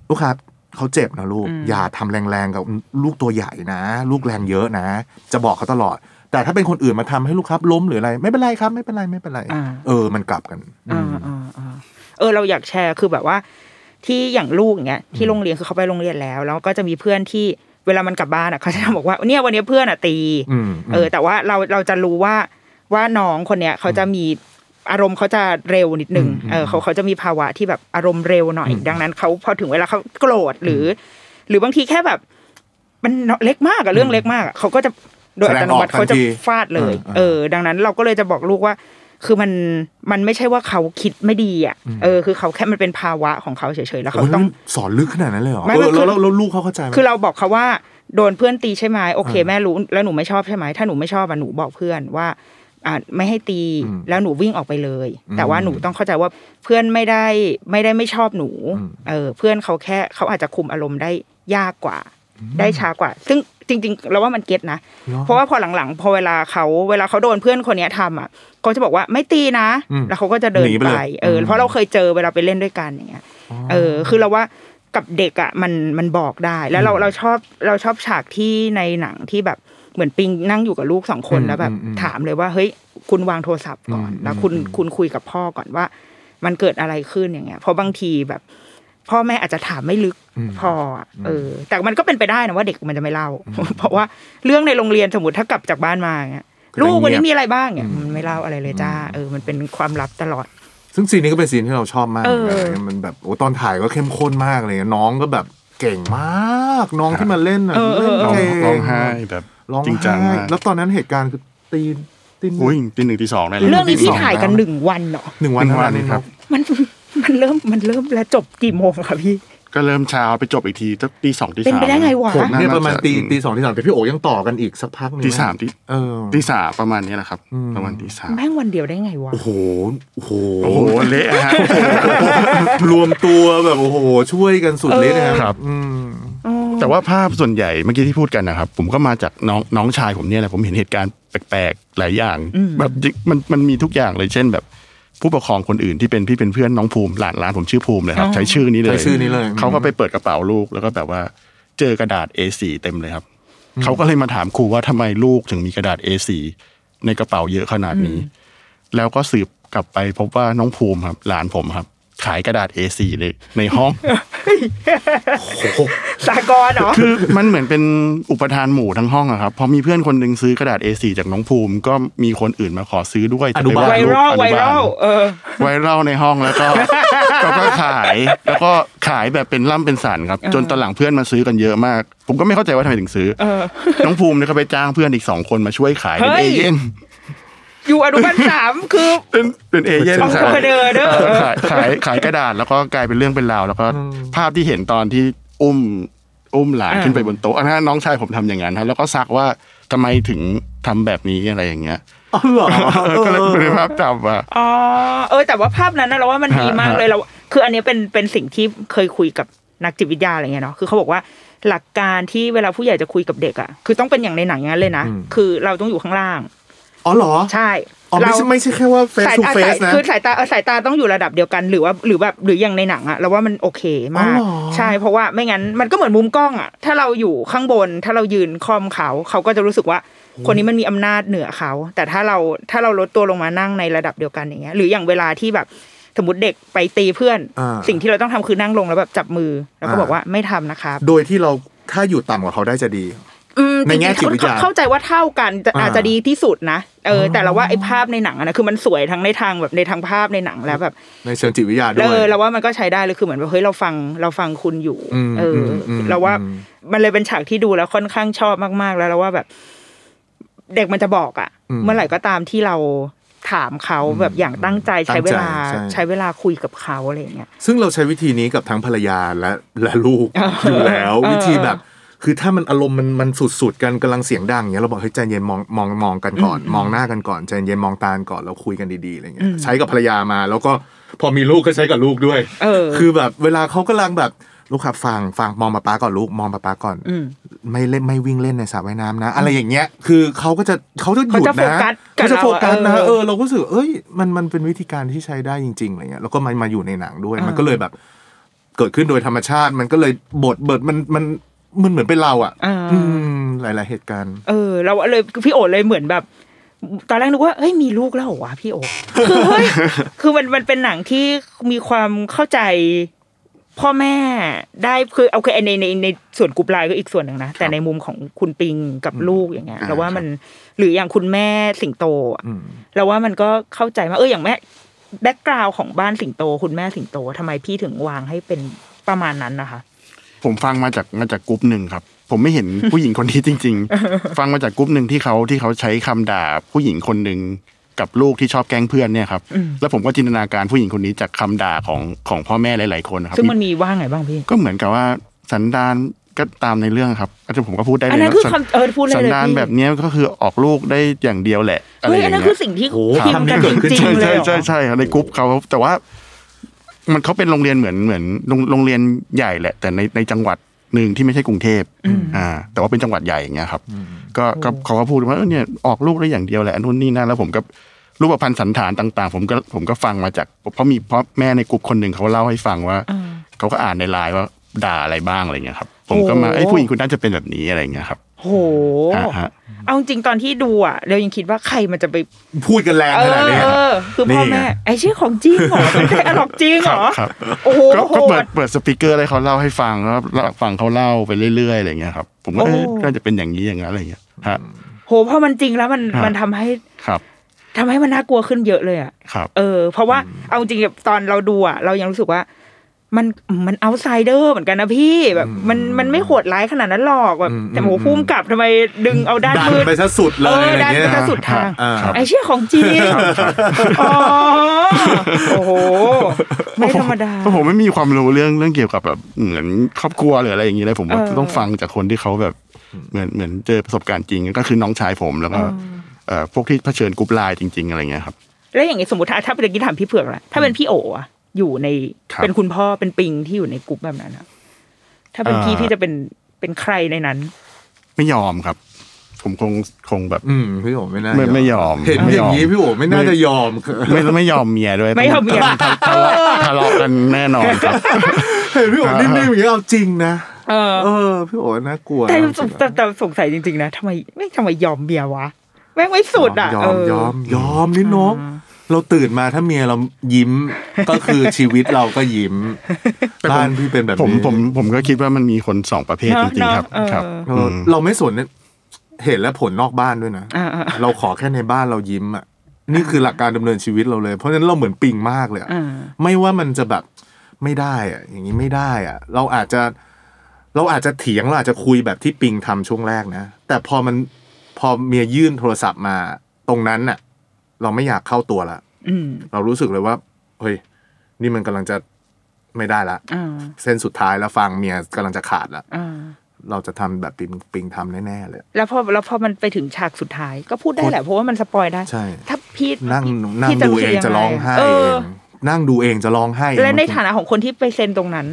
ลูกครับเขาเจ็บนะลูก อย่าทำแรงๆกับลูกตัวใหญ่นะ ลูกแรงเยอะนะ จะบอกเขาตลอด แต่ถ้าเป็นคนอื่นมาทำให้ลูกครับล้มหรืออะไร ไม่เป็นไรครับ ไม่เป็นไรไม่เป็นไรอ่าเออ มันกลับกันอ่าอ่าอ่าเออเราอยากแชร์คือแบบว่าที่อย่างลูกอย่างเงี้ยที่โรงเรียนคือเขาไปโรงเรียนแล้ว แล้วก็จะมีเพื่อนที่ เวลามันกลับบ้านอะเขาจะบอกว่าเนี่ยวันนี้เพื่อนอะตีอืมเออ แต่ว่าเราเราจะรู้ว่าว่าน้องคนเนี้ยเขาจะมีอารมณ์เขาจะเร็วนิดนึงเออเขาเขาจะมีภาวะที่แบบอารมณ์เร็วหน่อย ดังนั้นเขาพอถึงเวลาเขาโกรธหรือ หรือบางทีแค่แบบ มันเล็กมากอะเรื่องเล็กมากอะเขาก็จะโดยอัตโนมัติแสดงออกทันทีเขาจะฟาดเลยเออเออ ดังนั้นเราก็เลยจะบอกลูกว่า คือมันมันไม่ใช่ว่าเขาคิดไม่ดีอะเออคือเขาแค่มันเป็นภาวะของเขาเฉยๆแล้วโอ้เขายต้องมันสอนลึกขนาดนั้นเลยเหรอไม่เอไม่อคือแล้วแล้วแล้วลูกเขาเข้าใจไหมคือเราบอกเขาว่าโดนเพื่อนตีใช่ไหมโอเคอ่าแม่รู้แล้วหนูไม่ชอบใช่ไหมถ้าหนูไม่ชอบอะหนูบอกเพื่อนว่าอ่าไม่ให้ตีอืมแล้วหนูวิ่งออกไปเลยอืมแต่ว่าหนูต้องเข้าใจว่าเพื่อนไม่ได้ไม่ได้ไม่ชอบหนูอืมเออเพื่อนเขาแค่เขาอาจจะคุมอารมณ์ได้ยากกว่า ได้ช้ากว่า ซึ่ง จริง ๆ เราว่ามันเก็ตนะเนอะเพราะว่าพอหลังๆ พอเวลาเขาเวลาเขาโดนเพื่อนคนเนี้ยทำอะเขาจะบอกว่าไม่ตีนะอืมแล้วเขาก็จะเดินหนีไปไปเลยเอออมเพราะเราเคยเจอเวลาไปเล่นด้วยกันอย่างเงี้ยเออ คือเราว่ากับเด็กอะมันมันบอกได้แล้วเราเราชอบเราชอบฉากที่ในหนังที่แบบเหมือนปิงนั่งอยู่กับลูกสองคนอืมแล้วแบบอืมอืมถามเลยว่าเฮ้ยคุณวางโทรศัพท์ก่อนอืมแล้วคุณอืมคุณคุยกับพ่อก่อนว่า มันเกิดอะไรขึ้นอย่างเงี้ยเพราะบางทีแบบ พ่อแม่อาจจะถามไม่ลึกอืมพออะเออ แต่มันก็เป็นไปได้นะว่าเด็กมันจะไม่เล่า เพราะว่าเรื่องในโรงเรียนสมมติถ้ากลับจากบ้านมาเงี้ยก็จะลูกวันนี้เงียบมีอะไรบ้างเนี่ยมันไม่เล่าอะไรเลยจ้าเออมันเป็นความลับตลอด ซึ่งซีนนี้ก็เป็นซีนที่เราชอบมากเออเหมือนกันมันแบบโอ้ตอนถ่ายก็เข้มข้นมากเลยน้องก็แบบเก่งมาก น้องที่มาเล่นอะเออเออเล่นร้องเก่งร้องไห้แบบร้องจริงจังไห้มากแล้วตอนนั้นเหตุการณ์คือตีตีหนึ่งอุ้ยตีหนึ่งตีสองได้เลยเรื่องนี้พี่สองถ่ายกันแล้วหนึ่งวันเหรอหนึ่งวันหนึ่งวันเท่าครับ มัน มันเริ่มมันเริ่มแล้วจบกี่โมงอะคะพี่ ก็เริ่มเช้าไปจบอีกทีตั้งตีสองตีเป็นสามไปได้ไงวะ ผมเนี่ยน่ประมาณจตีตีสองตีสามแต่พี่โอยังต่อกันอีกสักพักหนึงตีสามตีเออ ตีสามประมาณนี้แหละครับอืมประมาณตีสามแม่งวันเดียวได้ไงวะ โอ้โห โอ้โห โอ้โหเละฮะรวมตัวแบบโอ้โห ช่วยกันสุดฤทธิ์นะครับอืมแต่ว่าภาพส่วนใหญ่เมื่อกี้ที่พูดกันนะครับ ผมก็มาจากน้องน้องชายผมเนี่ยแหละผมเห็นเหตุการณ์แปลกๆหลายอย่าง แบบมันมันมีทุกอย่างเลยเช่นแบบ ผู้ปกครองคนอื่นที่เป็นพี่เป็นเพื่อนน้องภูมิหลานหลานผมชื่อภูมิเลยครับอ๋อใช้ชื่อนี้เลยใช้ชื่อนี้เลยเขาก็ไปเปิดกระเป๋าลูกแล้วก็แบบว่าเจอกระดาษ A4 เต็มเลยครับเขาก็เลยมาถามครูว่าทำไมลูกถึงมีกระดาษ A4 ในกระเป๋าเยอะขนาดนี้ แล้วก็สืบกลับไปพบว่าน้องภูมิครับ หลานผมครับ ขายกระดาษ A4 เลยในห้องสากลเหรอคือมันเหมือนเป็นอุปทานหมู่ทั้งห้องอะครับพอมีเพื่อนคนหนึ่งซื้อกระดาษ A4 จากน้องภูมิ ก็มีคนอื่นมาขอซื้อด้วยจะปอนุบาลไวดรัลอนุไวบารัลเออไวรัลในห้องแล้วก็แล้วก็ขาย แล้วก็ขายแบบเป็นล่ำเป็นสันครับ จนตอนหลังเพื่อนมาซื้อกันเยอะมาก ผมก็ไม่เข้าใจว่าทำไมถึงซื้อเออน้องภูมิเนี่ยก็ไปจ้างเพื่อนอีกสองคนมาช่วยขายเป็นเฮ้เอยเย่น อยู่อนุบาลสามคือเป็นเป็นเอเย่นต้องขายเดินเด้อเออขายขายขายกระดาษแล้วก็กลายเป็นเรื่องเป็นราวแล้วก็ภาพที่เห็นตอนที่อุ้มอุ้มหลานอ่าขึ้นไปบนโต๊ะอันนั้นน้องชายผมทำอย่างนั้นครับแล้วก็ซักว่าทำไมถึงทำแบบนี้อะไรอย่างเงี้ยอ๋อเหรอเออก็เลยเป็นภาพจำว่าอ๋อเออแต่ว่าภาพนั้นนะเราว่ามันดีมากฮะเลยเราคืออันเนี้ยเป็นเป็นสิ่งที่เคยคุยกับนักจิตวิทยาอะไรเงี้ยเนาะคือเขาบอกว่าหลักการที่เวลาผู้ใหญ่จะคุยกับเด็กอะคือต้องเป็นอย่างในหนังอย่างนั้นเลยนะอืมคือเราต้องอยู่ข้างล่าง อ๋อเหรอใช่อ๋อไม่ใช่ไม่ใช่แค่ว่า face สาย to ตา face สายนะคือสายตาเออสายตาต้องอยู่ระดับเดียวกันหรือว่าหรือแบบหรืออย่างในหนังอะเราว่ามันโอเคมากอ๋อเหรอใช่เพราะว่าไม่งั้นมันก็เหมือนมุมกล้องอะถ้าเราอยู่ข้างบน ถ้าเรายืนคอมเขาเขาก็จะรู้สึกว่าคนนี้มันมีอำนาจเหนือเขา แต่ถ้าเราถ้าเราลดตัวลงมานั่งในระดับเดียวกันอย่างเงี้ย หรืออย่างเวลาที่แบบสมมติเด็กไปตีเพื่อนอ่าสิ่งที่เราต้องทำคือนั่งลงแล้วแบบจับมือแล้วก็อ่าบอกว่าไม่ทำนะครับโดยที่เราถ้าอยู่ต่ำกว่าเขาได้จะดีอืม ในแง่จริงๆจิตวิทยาเข้เข้าใจว่าเท่ากันจะอ่าอาจจะดีที่สุดนะเออ แต่เราว่าไอ้ภาพในหนังอะนะคือมันสวยทั้งในทางแบบในทางภาพในหนังแล้วแบบ ในเชิงจิตวิทยาด้เอวยอเราว่ามันก็ใช้ได้เลยคือเหมือนว่าเฮ้ยเราฟังเราฟังคุณอยู่อืมเอออมอืมเราว่าอืมมันเลยเป็นฉากที่ดูแล้วค่อนข้างชอบมากๆ แล้วเราว่าแบบ เด็กมันจะบอกอะเมื่อไหร่ก็ตามที่เราถามเขาแบบอย่างตั้งใจใช้เวลาตั้งใจใช่ใช้เวลาคุยกับเขาอะไรอย่างเงี้ยซึ่งเราใช้วิธีนี้กับทั้งภรรยาและและลูกอยู่แล้วเออวิธีแบบ คือถ้ามันอารมณ์มันมันสุดๆกันกำลังเสียงดังอย่างเงี้ยเราบอกให้ยใจเย็นมองมองมองกันก่อน มองหน้ากันก่อนใจเย็นมองตากันก่อนแล้วคุยกันดีๆอะไรเงี้ยใช้กับภรรยามา แล้วก็พอมีลูกก็ใช้กับลูกด้วยเออคือแบบเวลาเขากำลังแบบลูกครับฟังฟังมองป๊าป๊าก่อนลูกมองป๊าป๊าก่อนอืมไม่เล่นไม่วิ่งเล่นในสระว่ายน้ำนะ อะไรอย่างเงี้ย คือเขาก็จะเขาจะหยุดเขาจะโฟนะกัสกับเขาจะโฟกัสนะเราอะเออเออเราก็รู้สึกเอ้ยมันมันเป็นวิธีการที่ใช้ได้จริงๆอะไรเงี้ยแล้วก็มามาอยู่ในหนังด้วยมันก็เลยแบบ เกิดขึ้นโดยธรรมชาติ มันก็เลยบทเบิดมันมัน มันเหมือนเป็นเราอะอ่าอืมหลาย ๆ เหตุการณ์ เออ เราเลยพี่โอเลยเหมือนแบบ ตอนแรกนึกว่าเฮ้ยมีลูกแล้วเหรอวะพี่โอคือเฮ้ยคือมันมันเป็นหนังที่มีความเข้าใจพ่อแม่ได้คือโอเคในในในส่วนกรุ๊ปไลน์ก็อีกส่วนหนึ่งนะแต่ในมุมของคุณปิงกับลูกอย่างเงี้ยอ่าเราว่ามันหรืออย่างคุณแม่สิงโตอะอืมเราว่ามันก็เข้าใจมากเอออย่างแม่ background ของบ้านสิงโต คุณแม่สิงโตทำไมพี่ถึงวางให้เป็นประมาณนั้นนะคะ ผมฟังมาจากมาจากกรุ๊ปหนึ่งครับ ผมไม่เห็นผู้หญิงคนนี้จริง ๆ ฟังมาจากกรุ๊ปหนึ่งที่เขาที่เขาใช้คำด่าผู้หญิงคนหนึ่งกับลูกที่ชอบแกล้งเพื่อนเนี่ยครับอืมแล้วผมก็จินตนาการผู้หญิงคนนี้จากคำด่าของของพ่อแม่หลาย ๆ คนนะครับซึ่งมันมีว่าไงบ้างพี่ก็เหมือนกับว่าสันดานก็ตามในเรื่องครับอาจารย์ผมก็พูดได้อัเลนยนั้นนะคือสันคำเออพูดเลยสันเลยดานพี่แบบเนี้ยก็คือออกลูกได้อย่างเดียวแหละอะไรเฮ้ยออันย่างนั้นเงี้คือยสิ่งที่โอ้พิมพ์กันจริงใช่ๆเลยใช่เหรอใช่ใช่ในกรุ๊ปเขาแต่ว่า มันเขาเป็นโรงเรียนเหมือนเหมือนโรงโรงเรียนใหญ่แหละ แต่ในในจังหวัดหนึ่งที่ไม่ใช่กรุงเทพอ่า แต่ว่าเป็นจังหวัดใหญ่อย่างเงี้ยครับ ก็ก็เขาก็พูดว่าเออเนี่ยออกลูกได้อย่างเดียวแหละอันนู่นนี่นั่นแล้วผมก็รูปพันธ์สันฐานต่างๆ ผมก็ผมก็ฟังมาจาก เพราะมีเพราะแม่ในกลุ่มคนหนึ่งเขาเล่าให้ฟังว่าอ่าเขาก็อ่านในไลน์ว่าด่าอะไรบ้างอะไรเงี้ยครับ ผมก็มาโอ้ไอ้ยผู้หญิงคนนั้นจะเป็นแบบนี้อะไรเงี้ยครับ โหฮะฮะเอาจริงๆตอนที่ดูอะเรายังคิดว่าใครมันจะไปพูดกันแรงเอขนาดอนี้เออคือพ่อแม่นี่ไงไอ้ชื่อของจริงเหรอเป็นไดอะล็อกจริงเหรอครับโอ้โหก็โหก็เปิดดเปิดสปีกเกอร์อะไรเขาเล่าให้ฟังแล้วฟังเขาเล่าไปเรื่อยๆอะไรเงี้ยครับ ผมก็เอ้ยโอ้น่าจะเป็นอย่างนี้อย่างนั้นอะไรเงี้ยฮะโหพอมันจริงแล้วมันฮะมันทำให้ครับทำให้มันน่ากลัวขึ้นเยอะเลยอะครับเออ เพราะว่าเอาจริงๆตอนเราดูอะเรายังรู้สึกว่า มันมันเอาไซเดอร์เหมือนกันนะพี่แบบมันมันไม่โหดร้ายขนาดนั้นหรอกแบบแต่โหพุ่มกลับทำไมดึงเอาด้านดันมืดไปซะสุดเลเอยออะไรดันเงี้ไปยซะสุดทางอ่าไอ้เชี่ยของจริงอ๋อโอ้โหไม่ธรรมดาเพราะผมไม่มีความรู้เรื่องเรื่องเกี่ยวกับแบบเหมือนครอบครัวหรืออะไรอย่างนี้เลยผมว่าเออต้องฟังจากคนที่เขาแบบเหมือนเหมือนเจอประสบการณ์จริงก็คือน้องชายผมแล้วก็เอ่อพวกที่เผชิญกรุ๊ปไลน์จริง ๆ อะไรเงี้ยครับแล้วอย่างนี้สมมติถ้าถ้าเป็นกี้ถามพี่เผือกละถ้าเป็นพี่โออะ อยู่ในครับเป็นคุณพ่อเป็นปิงที่อยู่ในกลุ่มแบบนั้นอะถ้าเป็นพี่อ่าพี่จะเป็นเป็นใครในนั้น ไม่ยอมครับ ผมคงคงแบบ อืมพี่โอ๋ไม่น่าไม่ไม่ยอมเห็นไม่อยอมย่างนี้พี่โอ๋ไม่น่าจะยอมไม่ไม่ยอมเมียด้วยไม่ยอมเมียทะทะเลาะทะเลาะกันแน่นอนครับเห็นพี่โอ๋นิ่งๆอย่างนี้เอาจริงนะเออเออพี่โอ๋น่ากลัวแต่เอาจริงแต่แต่สงสัยจริงๆนะทำไมไม่ทำไมยอมเมียวะแม่งไม่สุดอะยอเอมอยอมยอมนี่นก เราตื่นมาถ้าเมียเรายิ้มก็คือชีวิตเราก็ยิ้มบ้านพี่เป็นแบบผมนี้ผมผมก็คิดว่ามันมีคนสองประเภทจริงๆครับเนอะครับเออเรามเราไม่สนเนี่ยเหตุและผลนอกบ้านด้วยนะอ่าอ่าเราขอแค่ในบ้านเรายิ้มอะนี่คือหลักการดำเนินชีวิตเราเลย เพราะฉะนั้นเราเหมือนปิงมากเลยอะอ่าไม่ว่ามันจะแบบไม่ได้อะ อย่างนี้ไม่ได้อะ เราอาจจะ เราอาจจะเถียงเราอาจจะคุยแบบที่ปิงทำช่วงแรกนะแต่พอมันพอเมียยื่นโทรศัพท์มาตรงนั้นน่ะ เราไม่อยากเข้าตัวละอืมเรารู้สึกเลยว่าเฮ้ยนี่มันกำลังจะไม่ได้ละอ่าเส้นสุดท้ายแล้วฟังเมียกำลังจะขาดละอ่าเราจะทำแบบปิงปิงทำแน่ๆเลย แล้วพอแล้วพอมันไปถึงฉากสุดท้าย ก็พูดได้แหละเพราะว่ามันสปอยได้ ใช่ ถ้าพี่นั่งนั่งพี่ดูรู้สึเอกงยัไจะร้องไห้เอเอองนั่งดูเองจะร้องไห้และในมันฐานะของคนที่ไปเซ็นตรงนั้น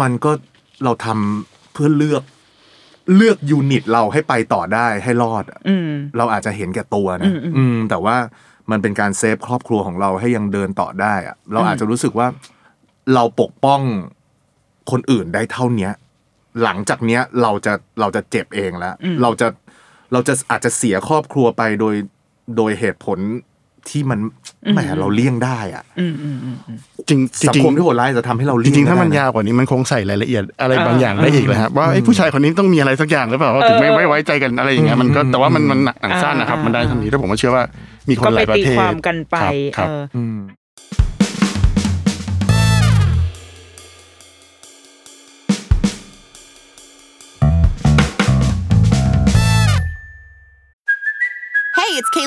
มันก็เราทำเพื่อเลือก เลือกยูนิตเราให้ไปต่อได้ให้รอดอะอืมเราอาจจะเห็นแก่ตัวอืนะมอืมอืมแต่ว่ามันเป็นการเซฟครอบครัวของเราให้ยังเดินต่อได้อะเราอาจจะรู้สึกว่า เราปกป้องคนอื่นได้เท่าเนี้ย หลังจากเนี้ยเราจะเราจะเจ็บเองแล้ว เราจะเราจะอาจจะเสียครอบครัวไปโดยโดยเหตุผล ที่มันแหมเราเลี่ยงได้อะอืมอืมอืมอืมจริงจสังริงคมที่โหดร้ายจะทำให้เราจเลี่ยงริงๆถ้ามันได้ะยาวกว่านี้มันคงใส่รายละเอียดอะไรบางอ่าอย่างได้อีกเลยครับว่าไอ้ผู้ชายคนนี้ต้องมีอะไรสักอย่างหรือเปล่าว่าถึงไม่เออไม่ไว้ใจกันอะไรอย่างเงี้ยมันก็แต่ว่ามันมันหนังสั้นนะครับอ่ามัมันได้เท่านี้แล้วผมก็เชื่อว่ามีคนก็หไปลายประตีเภทความกันไป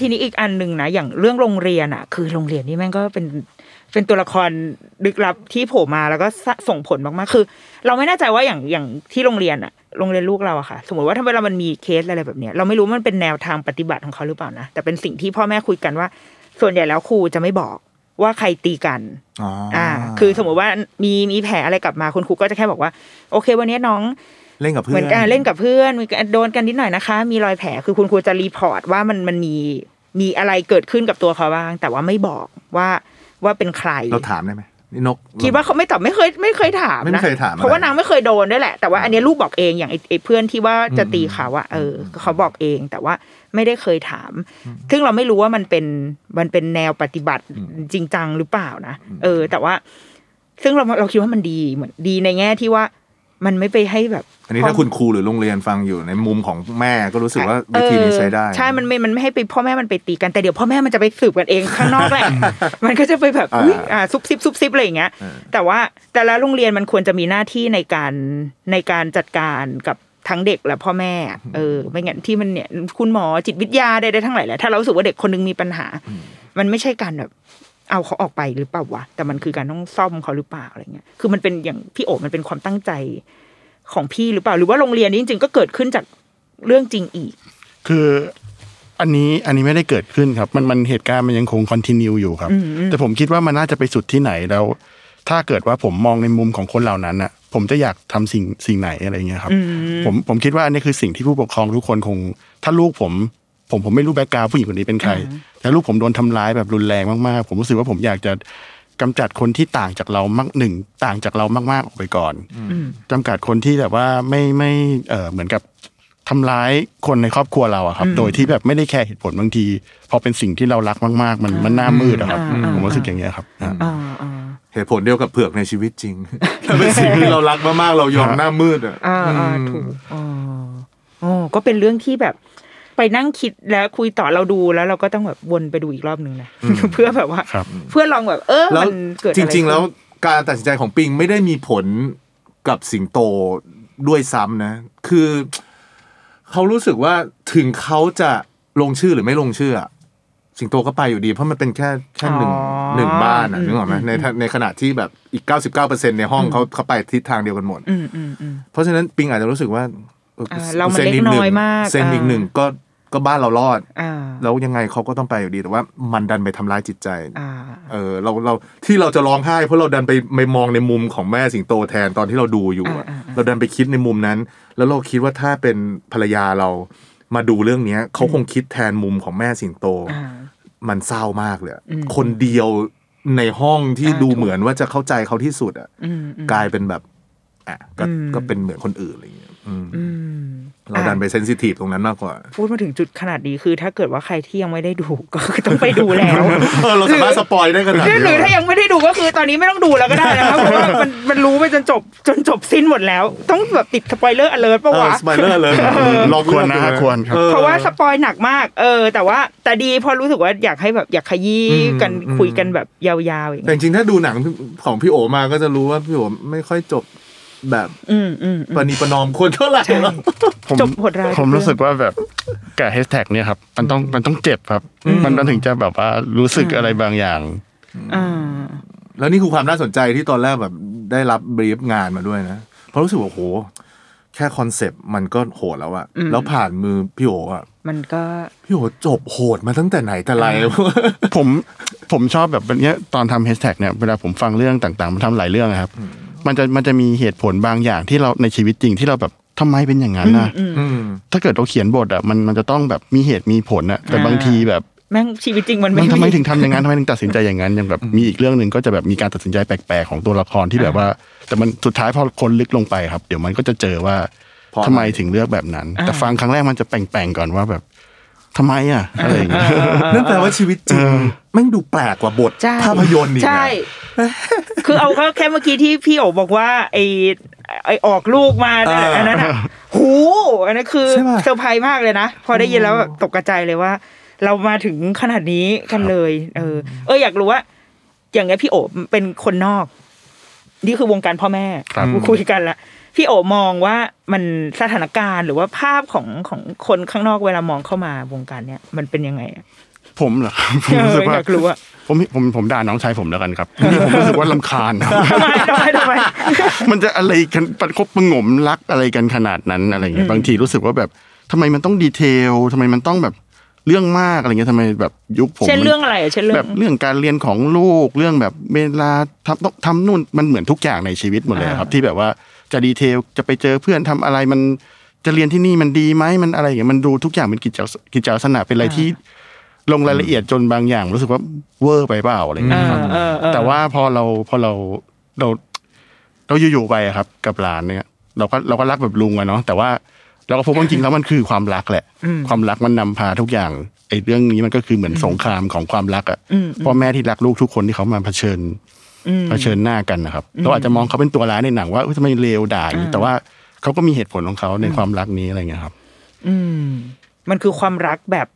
ทีนี้อีกอันหนึ่งนะอย่างเรื่องโรงเรียนอะ คือโรงเรียนนี่แม่งก็เป็นเป็นตัวละครลึกลับที่โผล่มาแล้วก็สะส่งผลมากๆ คือ เราไม่แน่ใจว่าอย่างอย่างที่โรงเรียนอะโรงเรียนลูกเราอะค่ะ สมมติว่าถ้าเวลามันมีเคสอะไรแบบเนี้ยเราไม่รู้มันเป็นแนวทางปฏิบัติของเขาหรือเปล่านะแต่เป็นสิ่งที่พ่อแม่คุยกันว่า ส่วนใหญ่แล้วครูจะไม่บอกว่าใครตีกันอ๋ออ่า คือสมมติว่ามีมีแผลอะไรกลับมาคุณครูก็จะแค่บอกว่า โอเค วันนี้น้อง เล่นกับเพื่อนเหอมือนกันเล่นกับเพื่อนมีการโดนกันนิดหน่อยนะคะ มีรอยแผลคือคุณครูจะ report ว่ามันมันมีมีอะไรเกิดขึ้นกับตัวเขาบ้าง แต่ว่าไม่บอกว่าว่าเป็นใครเราถามได้ไหมนี่นกคิดว่าเขาไม่ตอบไม่เคยไม่เคยถามไม่นะเคยถามอะไรเพราะว่านางไม่เคยโดนด้วยแหละ แต่ว่าอันเนี้ยลูกบอกเองอย่างไอ้ไอ้เพื่อนที่ว่าจะตีเขาอะเออเขาบอกเองแต่ว่าไม่ได้เคยถาม ซึ่งเราไม่รู้ว่ามันเป็นมันเป็นแนวปฏิบัติจริงจังหรือเปล่านะเออ แต่ว่า ซึ่งเราเราคิดว่ามันดีเหมือนดีในแง่ที่ว่า มันไม่ไปให้แบบ อันนี้ถ้าคุณครูหรือโรงเรียนฟังอยู่ในมุมของแม่ก็รู้สึกว่าวิธีนี้ใช้ได้เออใช่มันไม่มันไม่ให้ไปพ่อแม่มันไปตีกันแต่เดี๋ยวพ่อแม่มันจะไปสืบกันเองข้างนอกแหละมันก็จะไปแบบอ่าอุ๊ยอ่าซุบซิบซุบซิบอะไรอย่างเงี้ยเออแต่ว่าแต่ละโรงเรียนมันควรจะมีหน้าที่ในการในการจัดการกับทั้งเด็กและพ่อแม่ เออ ไม่งั้นที่มันเนี่ยคุณหมอจิตวิทยาใดๆทั้งหลายแหละถ้าเรารู้สึกว่าเด็กคนนึงมีปัญหา มันไม่ใช่การแบบ เอาเขาออกไปหรือเปล่าวะแต่มันคือการต้องซ่อมเขาหรือเปล่าอะไรเงี้ยคือมันเป็นอย่างพี่โอมันเป็นความตั้งใจของพี่หรือเปล่า หรือว่าโรงเรียนนี้จริงๆก็เกิดขึ้นจากเรื่องจริงอีก คืออันนี้อันนี้ไม่ได้เกิดขึ้นครับ มันมันเหตุการณ์มันยังคงคอนติเนียอยู่ครับ แต่ผมคิดว่ามันน่าจะไปสุดที่ไหนแล้ว ถ้าเกิดว่าผมมองในมุมของคนเหล่านั้นน่ะผมจะอยากทำสิ่งสิ่งไหนอะไรเงี้ยครับ ผมผมคิดว่าอันนี้คือสิ่งที่ผู้ปกครองทุกคนคง ถ้าลูกผม ผมผมไม่รู้แบ็กกราวผู้หญิงคนนี้เป็นใคร แต่ลูกผมโดนทำร้ายแบบรุนแรงมากๆ ผมรู้สึกว่าผมอยากจะกำจัดคนที่ต่างจากเรามากหนึ่งต่างจากเรามากๆออกไปก่อนจำกัดคนที่แบบว่าไม่ไม่เออเหมือนกับทำร้ายคนในครอบครัวเราอะครับ โดยที่แบบไม่ได้แคร์เหตุผลบางที พอเป็นสิ่งที่เรารักมากๆ มันมันหน้ามืดอะครับอ่าผมรู้สึกอย่างเงี้ยครับอ่าอ่าอ่าเหตุผลเดียวกับเผือกในชีวิตจริงถ้าเป็นสิ่งที่เรารักมากๆเรายอมหน้ามืดอะอ่าอ่าถูกอ๋ออ๋อก็เป็นเรื่องที่แบบ ไปนั่งคิดแล้วคุยต่อเราดูแล้วเราก็ต้องแบบวนไปดูอีกรอบหนึ่งนะเพื่อแบบว่าครับเพื่อลองแบบ เออแล้วมันเกิดอะจไรริง ๆ แล้วขึ้นการตัดสินใจของปิงไม่ได้มีผลกับสิงโตด้วยซ้ำนะ คือเขารู้สึกว่าถึงเขาจะลงชื่อหรือไม่ลงชื่ออะสิงโตก็ไปอยู่ดี เพราะมันเป็นแค่แค่หนึ่งอ๋อหนึ่งบ้านอะอืมนึกออกไหมในในขณะที่แบบอีก99%ในห้องเขาเขาไปทิศทางเดียวกันหมดอืมอืมอืมเพราะฉะนั้นปิงอาจจะรู้สึกว่าอออ่าเรามันซ็เล็กดหน้อยมากเซ็นอีกอ่าหนึ่งก็ ก็บ้านเรารอดอ่าแล้วยังไงเขาก็ต้องไปอยู่ดีแต่ว่ามันดันไปทำร้ายจิตใจอ่าเออเราเราที่เราจะร้องไห้ เพราะเราดันไปไปมองในมุมของแม่สิงโตแทนตอนที่เราดูอยู่อะอ่าอ่าอ่าเราดันไปคิดในมุมนั้น แล้วเราคิดว่าถ้าเป็นภรรยาเรามาดูเรื่องเนี้ยเขาคงคิดแทนมุมของแม่สิงโตอ่ามันเศร้ามากเลยอะอืมคนเดียวในห้องที่อ่าดูถูกเหมือนว่าจะเข้าใจเขาที่สุดอะอืมอืมกลายเป็นแบบอะก็อืมก็เป็นเหมือนคนอื่นอะไรอย่างเงี้ยอืมอืม เราดันไปเซนซิทีฟตรงนั้นมากกว่า พูดมาถึงจุดขนาดนี้คือ ถ้าเกิดว่าใครที่ยังไม่ได้ดูก็คือต้องไปดูแล้วเออเราสามารถสปอยได้ขนาดหรือนี้หรือถ้ายังไม่ได้ดูก็คือตอนนี้ไม่ต้องดูแล้วก็ได้นะครับเพราะว่ามันมันรู้ไปจนจบจนจบสิ้นหมดแล้ว ต้องแบบติดสปอยเลอร์อเลิร์ปะเออวะสปอยเลอร์เลยลองควรนะฮะควรครับออเพราะว่าสปอยหนักมาก เออ แต่ว่าแต่ดีเพอรู้สึกว่าอยากให้แบบอยากขยี้อืมกันอืมคุยกันแบบยาวๆอย่างแต่เงี้ยจริงๆถ้าดูหนังของพี่โอมาก็จะรู้ว่าพี่โอไม่ค่อยจบ แบบอืมอืมอืมปณีประนอมคนเท่าไหร่หรอกผมจบโหดร้ายผมทุกเรื่องรู้สึกว่าแบบกับแฮชแท็กเนี่ยครับ มันต้องมันต้องเจ็บครับ มันมันถึงจะแบบว่ารู้สึกอะไรบางอย่างอ่าแล้วนี่คือความน่าสนใจที่ตอนแรกแบบได้รับบรีฟงานมาด้วยนะเพราะรู้สึกว่าโห แค่คอนเซปต์มันก็โหดแล้วอะแล้วผ่านมือพี่โออะมันก็พี่โอจบโหดมาตั้งแต่ไหนแต่ไรผมผมชอบแบบเนี้ยตอนทำแฮชแท็กเนี่ยเวลาผมฟังเรื่องต่างๆ มันทำหลายเรื่องอะครับ มันจะมันจะมีเหตุผลบางอย่างที่เราในชีวิตจริงที่เราแบบทำไมเป็นอย่างนั้นนะอืมถ้าเกิดเราเขียนบทอะมันมันจะต้องแบบมีเหตุมีผลอะแต่บางทีแบบ แม่งชีวิตจริงมันมัไม่นทำไมถึงทำอย่างนั้นทำไมถึงตัดสินใจอย่างนั้นอย่างแบบมีอีกเรื่องหนึ่งก็จะแบบมีการตัดสินใจแปลกๆของตัวละครที่แบบว่า แต่มันสุดท้ายพอคนลึกลงไปครับ เดี๋ยวมันก็จะเจอว่าเพราะทำไมถึงเลือกแบบนั้น แต่ฟังครั้งแรกมันจะแปลงๆก่อนว่าแบบทำไมอะอะไรอย่างเงี้ยนั่นแปลว่าชีวิตจริงแม่งดูแปลกกว่าบทใช่ภาพยนตร์อีกนะใช่คือเอาก็แค่เมื่อกี้ที่พี่โอบอกว่าไอไอออกลูกมาเนี่ยเอออัอันนั้นอะหูอันนั้นคือใช่ปะเซอร์ไพรส์มากเลยนะ พอได้ยินแล้วแบบตกกระจายเลยว่า เรามาถึงขนาดนี้กันเลย เออ เอออยากรู้ว่า อย่างเงี้ยพี่โอเป็นคนนอก นี่คือวงการพ่อแม่ครับคุยกันละพี่โอมองว่ามันสถานการณ์หรือว่าภาพของของคนข้างนอกเวลามองเข้ามาวงการเนี้ยมันเป็นยังไงอะผมเหรอครับผมรู้สึกว่าอยากรู้อะผมผมผมด่าน้องชายผมแล้วกันครับนี่ผมรู้สึกว่าลำคาญครับทำไมทำไมทำไมมันจะอะไรกันประคบประหงมรักอะไรกันขนาดนั้นอะไรเงี้ยบางทีรู้สึกว่าแบบทำไมมันต้องดีเทลทำไมมันต้องแบบ เรื่องมากอะไรเงี้ยทำไมแบบยุคผมเช่นมันเรื่องอะไรอะเช่นเรื่องแบบเรื่องการเรียนของลูกเรื่องแบบเวลาทำต้องทำนู่นมันเหมือนทุกอย่างในชีวิตหมดเลยครับ ที่แบบว่าจะดีเทลจะไปเจอเพื่อนทำอะไรมันจะเรียนที่นี่มันดีไหมมันอะไรอย่างเงี้ยมันดูทุกอย่างเป็นกิจกิจลักษณะเป็นอะไรที่ ลงรายละเอียดจนบางอย่างรู้สึกว่าเวอร์ไปเปล่าอะไรเงี้ยครับเออเออแต่ว่าพอเราพอเราเราเราอยู่ๆไปอะครับ กับหลานเนี่ย เราก็เราก็รักแบบลุงอะเนาะแต่ว่า เราก็พบว่าจริงๆแล้วมันคือความรักแหละ ความรักมันนำพาทุกอย่างไอ้เรื่องนี้มันก็คือเหมือนสงครามของความรักอะพ่อแม่ที่รักลูกทุกคนที่เขามาเผชิญเผชิญหน้ากันนะครับเราอาจจะมองเขาเป็นตัวร้ายในหนังว่าเอ้ยทำไมเลวด่าอย่างนี้แต่ว่าเขาก็มีเหตุผลของเขาในความรักนี้อะไรเงี้ยครับ อืม มันคือความรักแบบ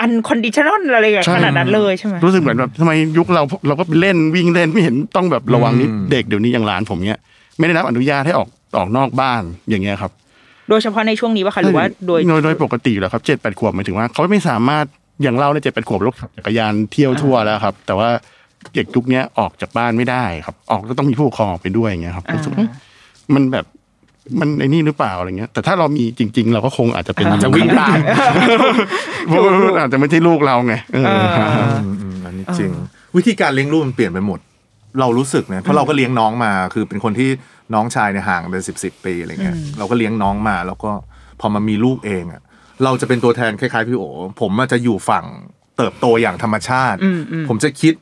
unconditional อะไรอย่างใช่ขนาดนั้นเลยใช่ไหมรู้สึกเหมือนแบบทำไมยุคเราเราก็ไปเล่นวิ่งเล่นไม่เห็นต้องแบบระวังนิดอืมเด็กเดี๋ยวนี้อย่างหลานผมเนี้ย ไม่ได้รับอนุญาตให้ออกออกนอกบ้านอย่างเงี้ยครับ โดยเฉพาะในช่วงนี้ป่ะคะหรือว่าโดยโดยโดยปกติอยู่แล้วครับเจ็ดแปดขวบหมายถึงว่า เขาไม่สามารถอย่างเราในเจ็ดแปดขวบรถขับจักรยานเที่ยวทั่วแล้วครับ แต่ว่าเด็กยุคเนี้ยออกจากบ้านไม่ได้ครับ ออกก็ต้องมีผู้ปกครองออกไปด้วยอย่างเงี้ยครับรู้สึกว่ามันแบบมันไอ้นี่หรือเปล่าอะไรเงี้ย แต่ถ้าเรามีจริง ๆ เราก็คงอาจจะเป็นจะวิ่งตามเพราะว่าอาจจะไม่ใช่ลูกเราไงเอออืมอืมอันนี้จริง วิธีการเลี้ยงลูกมันเปลี่ยนไปหมด เรารู้สึกเนี่ยเพราะเราก็เลี้ยงน้องมา คือเป็นคนที่ น้องชายเนี่ยห่างเป็นสิบสิบปีอะไรเงี้ยเราก็เลี้ยงน้องมา แล้วก็พอมามีลูกเองอะเราจะเป็นตัวแทนคล้ายๆพี่โอผมอาจจะอยู่ฝั่งเติบโตอย่างธรรมชาติ ผมจะคิด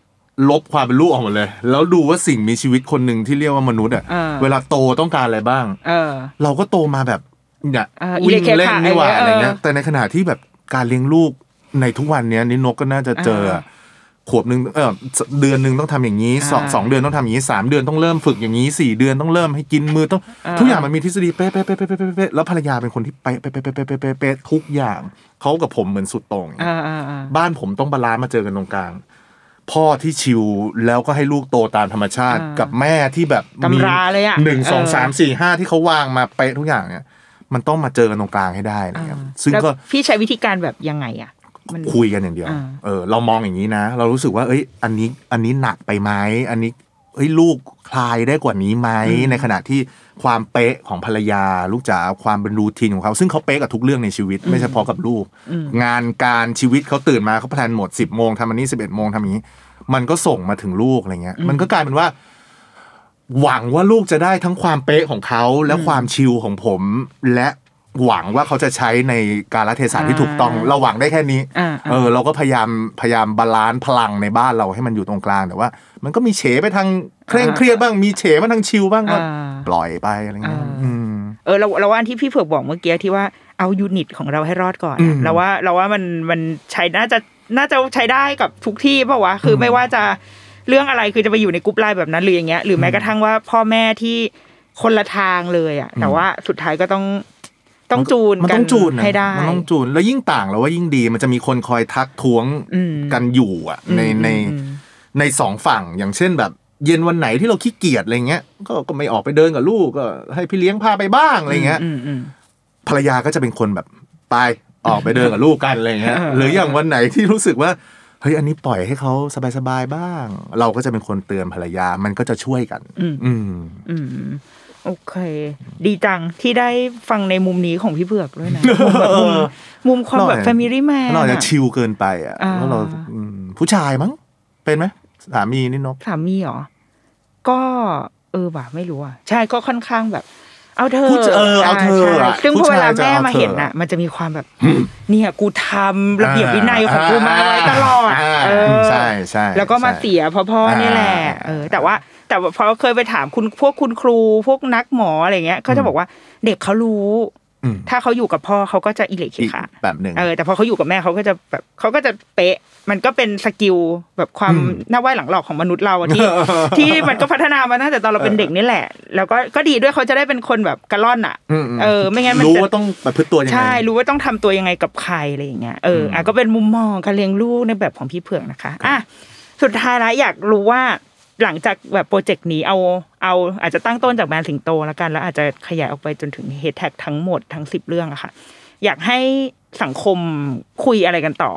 ลบความเป็นลูกออกหมดเลย แล้วดูว่าสิ่งมีชีวิตคนหนึ่งที่เรียกว่ามนุษย์อะอ่าเวลาโตต้องการอะไรบ้างเออเราก็โตมาแบบเนี่ยอ่าวิ่งอิเล็กเคเล่นขานี่หว่าเออออะไรเงี้ยแต่ในขณะที่แบบการเลี้ยงลูกในทุกวันเนี้ยนี่นกก็น่าจะเจออะ ขวบหนึ่งเออเดือนหนึ่งต้องทำอย่างนี้สองสองเดือนต้องทำอย่างนี้สามเดือนต้องเริ่มฝึกอย่างนี้สี่เดือนต้องเริ่มให้กินมือต้อง ทุกอย่างมันมีทฤษฎีเป๊ะเป๊ะเป๊ะเป๊ะเป๊ะเป๊ะแล้วภรรยาเป็นคนที่เป๊ะเป๊ะเป๊ะเป๊ะเป๊ะเป๊ะทุกอย่างเขากับผมเหมือนสุดตรงบ้านผมต้อง balance มาเจอกันตรงกลาง พ่อที่ chill แล้วก็ให้ลูกโตตามธรรมชาติกับแม่ที่แบบมีหนึ่งสองสามสี่ห้าที่เขาวางมาเป๊ะทุกอย่างเนี่ย มันต้องมาเจอกันตรงกลางให้ได้นะครับซึ่งก็พี่ใช้วิธีการแบบยังไงอะ คุยกันอย่างเดียวอ่าเออ เรามองอย่างนี้นะ เรารู้สึกว่า เอ้ย อันนี้ อันนี้หนักไปไหมอันนี้เฮ้ยลูกคลายได้กว่านี้ไหมในขณะที่ความเป๊ะของภรรยา ลูกจ๋าความเป็นรูทีนของเขา ซึ่งเขาเป๊ะกับทุกเรื่องในชีวิต ไม่เฉพาะกับลูก งานการชีวิตเขาตื่นมาเขาแพลนหมดสิบโมงทำอันนี้สิบเอ็ดโมงทำอย่างนี้ มันก็ส่งมาถึงลูกอะไรเงี้ย มันก็กลายเป็นว่า หวังว่าลูกจะได้ทั้งความเป๊ะของเขาและความชิลของผม และ หวังว่าเขาจะใช้ในการละเทศะที่ถูกต้อง เราหวังได้แค่นี้อ่าเออ เราก็พยายามพยายาม balance พลังในบ้านเราให้มันอยู่ตรงกลางแต่ว่า มันก็มีเฉไปทางเคร่งเครียดบ้างมีเฉมาทาง chill บ้างก็อ่าปล่อยไปอะไรเงี้ยอ่าอืมเออเราเราว่าอันที่พี่เผือกบอกเมื่อกี้ที่ว่าเอา unit ของเราให้รอดก่อนอือะมเราว่าเราว่ามันมันใช้น่าจะน่าจะใช้ได้กับทุกที่เปล่าวะคืออมไม่ว่าจะเรื่องอะไรคือจะไปอยู่ใน group LINE แบบนั้นหรืออย่างเงี้ยหรือแม้กระทั่งว่าพ่อแม่ที่คนละทางเลยอะแต่ว่าสุดท้ายก็ต้อง ต้องจูนมันก็ต้องจูนนะให้ได้มันต้องจูน แล้วยิ่งต่างแล้วว่ายิ่งดี มันจะมีคนคอยทักท้วงอืมกันอยู่อะ ในอืมในอืมในสองฝั่งอย่างเช่นแบบ เย็นวันไหนที่เราขี้เกียจอะไรเงี้ยก็ก็ไม่ออกไปเดินกับลูกก็ให้พี่เลี้ยงพาไปบ้างอะไรเงี้ยอืมอืมภรรยาก็จะเป็นคนแบบไปออกไปเดินกับลูกกันอะไรเงี้ยเออหรืออย่างวันไหนที่รู้สึกว่าเฮ้ยอันนี้ปล่อยให้เขาสบายๆบ้าง เราก็จะเป็นคนเตือนภรรยามันก็จะช่วยกัน อืมอืม โอเค ดีจังที่ได้ฟังในมุมนี้ของพี่เผือกด้วยนะ มุมแบบมุมมุมความแบบหน่อยแฟมิลี่แมนเราอาจจะชิลเกินไปอะอ่าแล้วเราอืมผู้ชายมั้ง เป็นไหมสามีนี่นกสามีเหรอ ก็ เออว่ะไม่รู้อะ ใช่ก็ค่อนข้างแบบ เอาเธอผู้ชเออเอาเธออะใช่ซึ่งผู้พอเวชายลาจะแม่เอามาเธอเห็นอะ มันจะมีความแบบ เนี่ยกูทำระเบียบวินัยของกูมาไว้ตลอดอ่าเออใช่ใช่แล้วก็มาใช่เสียเพราะพ่อนี่แหละอ่าเออ แต่ว่าแต่ว่าพอเคยไปถามคุณพวกคุณครูพวกนักหมออะไรเงี้ยเขาจะบอกว่าเด็กเขารู้อืม ถ้าเขาอยู่กับพ่อเขาก็จะอิเล็กอีกค่ะแบบหนึ่งเออแต่พอเขาอยู่กับแม่เขาก็จะแบบเขาก็จะเป๊ะ มันก็เป็นสกิลแบบความอืมหน้าไหวหลังหลอกของมนุษย์เราอะที่ ที่มันก็พัฒนามาตั้งแต่ตอนเราเป็นเด็กนี่แหละ แล้วก็ก็ดีด้วยเขาจะได้เป็นคนแบบกระล่อนอะมมเออ ไม่งั้นมันรู้จะว่าต้องประพฤติตัวยังไงใช่รู้ว่าต้องทำตัวยังไงกับใครอะไรอย่างเงี้ยเอออะก็เป็นมุมมองการเลี้ยงลูกในแบบของพี่เผือกนะคะอะสุดท้ายแล้วอยากรู้ว่า หลังจากแบบโปรเจกต์นี้เอาเอาอาจจะตั้งต้นจากแบรนด์สิงโตแล้วกัน แล้วอาจจะขยายออกไปจนถึง Hatetag ทั้งหมดทั้งสิบเรื่องอะค่ะ อยากให้สังคมคุยอะไรกันต่อ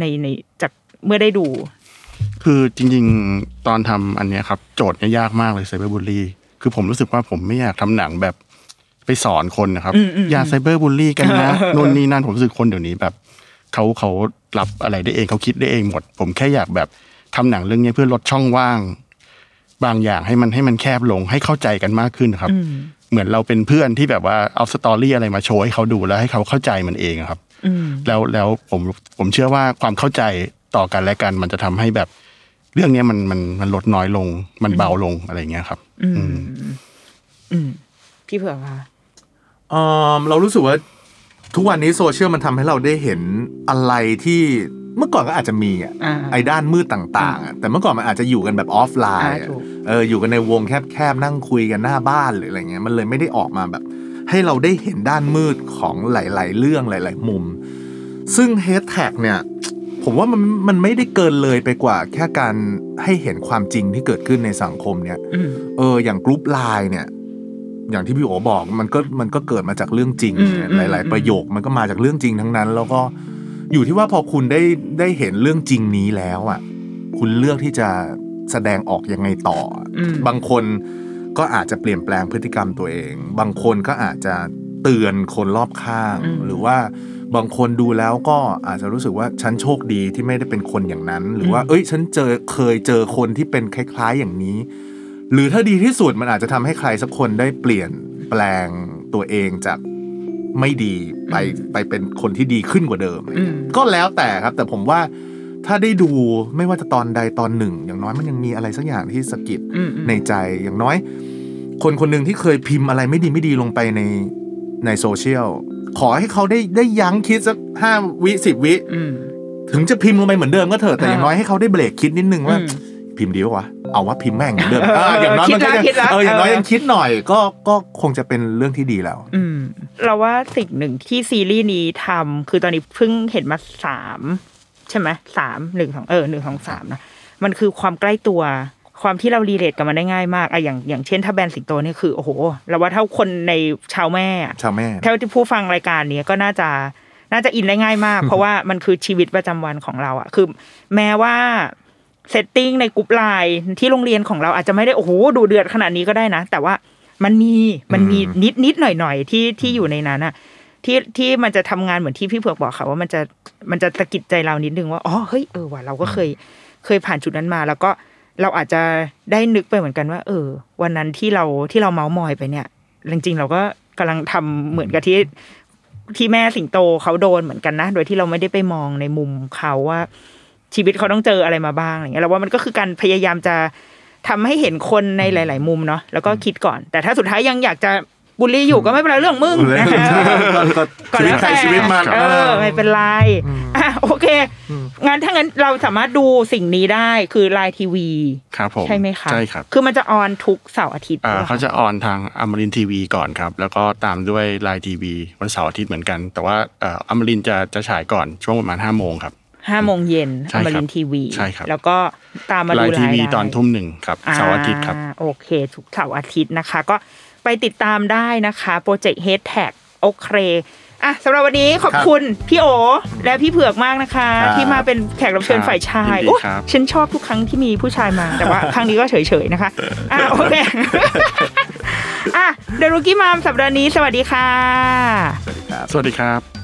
ในในจากเมื่อได้ดู คือจริง ๆ ตอนทำอันเนี้ยครับ โจทย์เนี่ยยากมากเลย cyberbully คือผมรู้สึกว่าผมไม่อยากทำหนังแบบไปสอนคนนะครับ อย่า cyberbully กันนะนู่นนี่นั่นผมรู้สึกคนเดี๋ยวนี้แบบเขาเขารับอะไรได้เองเขาคิดได้เองหมด ผมแค่อยากแบบทำหนังเรื่องเนี้ยเพื่อลดช่องว่าง บางอย่างให้มันให้มันแคบลงให้เข้าใจกันมากขึ้นครับ เหมือนเราเป็นเพื่อนที่แบบว่าเอาสตอรี่อะไรมาโชว์ให้เขาดูแล้วให้เขาเข้าใจมันเองอะครับแล้วแล้วผมผมเชื่อว่าความเข้าใจต่อกันและกันมันจะทำให้แบบ เรื่องเนี้ยมันมันมันลดน้อยลง มันเบาลงอะไรอย่างเงี้ยครับ อืมอืมพี่เผือกค่ะเออเรารู้สึกว่าทุกวันนี้โซเชียลมันทำให้เราได้เห็นอะไรที่ เมื่อก่อนก็อาจจะมีอะอ่าไอ้ด้านมืดต่างๆอะแต่เมื่อก่อนมันอาจจะอยู่กันแบบออฟไลน์อ่าอะถูกเอออยู่กันในวงแคบๆนั่งคุยกันหน้าบ้านหรืออะไรเงี้ยมันเลยไม่ได้ออกมาแบบ ให้เราได้เห็นด้านมืดของหลาย ๆ เรื่องหลาย ๆ มุม ซึ่ง Hatetag เนี่ย ผมว่ามันมันไม่ได้เกินเลยไปกว่า แค่การให้เห็นความจริงที่เกิดขึ้นในสังคมเนี่ยอืมเออ อย่างกรุ๊ปไลน์เนี่ยอย่างที่พี่โอบอกมันก็มันก็เกิดมาจากเรื่องจริงอืมเนี่ยอืมหลาย ๆ ประโยคมันก็มาจากเรื่องจริงทั้งนั้น แล้วก็ อยู่ที่ว่าพอคุณได้ได้เห็นเรื่องจริงนี้แล้วอะ คุณเลือกที่จะแสดงออกยังไงต่ออะอืมบางคนก็อาจจะเปลี่ยนแปลงพฤติกรรมตัวเอง บางคนก็อาจจะเตือนคนรอบข้างอืมหรือว่าบางคนดูแล้วก็อาจจะรู้สึกว่าฉันโชคดีที่ไม่ได้เป็นคนอย่างนั้น หรือว่า เอ้ย ฉันเจอเคยเจอคนที่เป็นคล้ายๆอย่างนี้ หรือถ้าดีที่สุดมันอาจจะทำให้ใครสักคนได้เปลี่ยนแปลงตัวเองจาก ไม่ดีไปไปเป็นคนที่ดีขึ้นกว่าเดิมอะไรเงี้ยอืมก็แล้วแต่ครับ แต่ผมว่าถ้าได้ดูไม่ว่าจะตอนใดตอนหนึ่ง อย่างน้อยมันยังมีอะไรสักอย่างที่สะกิดอืมอืมในใจอย่างน้อย คนคนหนึ่งที่เคยพิมพ์อะไรไม่ดีไม่ดีลงไปในในโซเชียลขอให้เขาได้ได้ยั้งคิดสักห้าวิสิบวิอืมถึงจะพิมพ์ลงไปเหมือนเดิมก็เถอะแต่อ่าอย่างน้อยให้เขาได้เบรกคิดนิดนึงว่า อืมพิมพ์ดีวะเอาว่าพิมพ์แม่งเหมือนเดิมเออเอออย่างน้อยมันก็ยังคิดละคิดละเอออย่างน้อยเออยังคิดหน่อยก็ก็คงจะเป็นเรื่องที่ดีแล้ว อืมเราว่าสิ่งหนึ่งที่ซีรีส์นี้ทำคือตอนนี้เพิ่งเห็นมาสามใช่ไหมสามหนึ่งสองเออหนึ่งสองสามนะมันคือความใกล้ตัวความที่เรารีเลทกับมันได้ง่ายมากอะอย่างอย่างเช่น ถ้าแบรนด์สิงโตเนี่ยคือโอ้โหเราว่าเท่าคนในชาวแม่อะชาวแม่เท่าที่ผู้ฟังรายการนี้ก็น่าจะน่าจะอินได้ง่ายมาก เพราะว่ามันคือชีวิตประจำวันของเราอะคือ แม้ว่า setting ในกลุ่มไลน์ที่โรงเรียนของเราอาจจะไม่ได้โอ้โหดูเดือดขนาดนี้ก็ได้นะ แต่ว่ามันมีมันมีอืมนิดนิดหน่อยหน่อยที่ที่อยู่ในนั้นอะที่ที่มันจะทำงานเหมือนที่พี่เผือกบอกค่ะว่ามันจะมันจะสะกิดใจเรานิดนึงว่าอ๋อเฮ้ยเออว่ะเราก็เคยเคยผ่านจุดนั้นมา แล้วก็เราอาจจะได้นึกไปเหมือนกันว่า เออ วันนั้นที่เราที่เราเม้าท์มอยไปเนี่ยจริงๆเราก็กำลังทำเหมือนกับที่ที่แม่สิงโตเขาโดนเหมือนกันนะ โดยที่เราไม่ได้ไปมองในมุมเขาว่า ชีวิตเขาต้องเจออะไรมาบ้างอะไรเงี้ยเราว่ามันก็คือการพยายามจะทำให้เห็นคนในหลาย ๆ มุมเนาะแล้วก็คิดก่อน แต่ถ้าสุดท้ายยังอยากจะบูลลี่อยู่ก็ไม่เป็นไรเรื่องมึงนะฮะก็ก็ชีวิตแล้วใครแต่ชีวิตมันเออไม่เป็นไรอะโอเคงั้นถ้างั้นเราสามารถดูสิ่งนี้ได้คือไลน์ทีวีครับผมใช่ไหมคะใช่ครับคือมันจะออนทุกเสาร์อาทิตย์อ่าหรอคเขาจะ on ทางอมรินทร์ทีวีก่อนครับ แล้วก็ตามด้วย LINE TV วันเสาร์อาทิตย์เหมือนกัน แต่ว่าเอ่ออมรินทร์จะจะฉายก่อนช่วงประมาณห้าโมงครับ ห้าโมงเย็นใช่ครับอมรินทร์ทีวีใช่ครับแล้วก็ตามมาดู LINE TV ได้ตอนทุ่มหนึ่งครับเสาร์อาทิตย์ครับอ่าโอเคทุกเสาร์อาทิตย์นะคะ ก็ไปติดตามได้นะคะโปรเจกต์ Hatetag โอเคอะสำหรับวันนี้ขอบคุณพี่โอ และพี่เผือกมากนะคะครับที่มาเป็นแขกรับเชิญครับฝ่ายชายยินดีโอ้ครับฉันชอบทุกครั้งที่มีผู้ชายมา แต่ว่าครั้งนี้ก็เฉยๆนะคะอะโอเคอะเดรุกี้มามสัปดาห์นี้สวัสดีค่ะ สวัสดีครับ สวัสดีครับ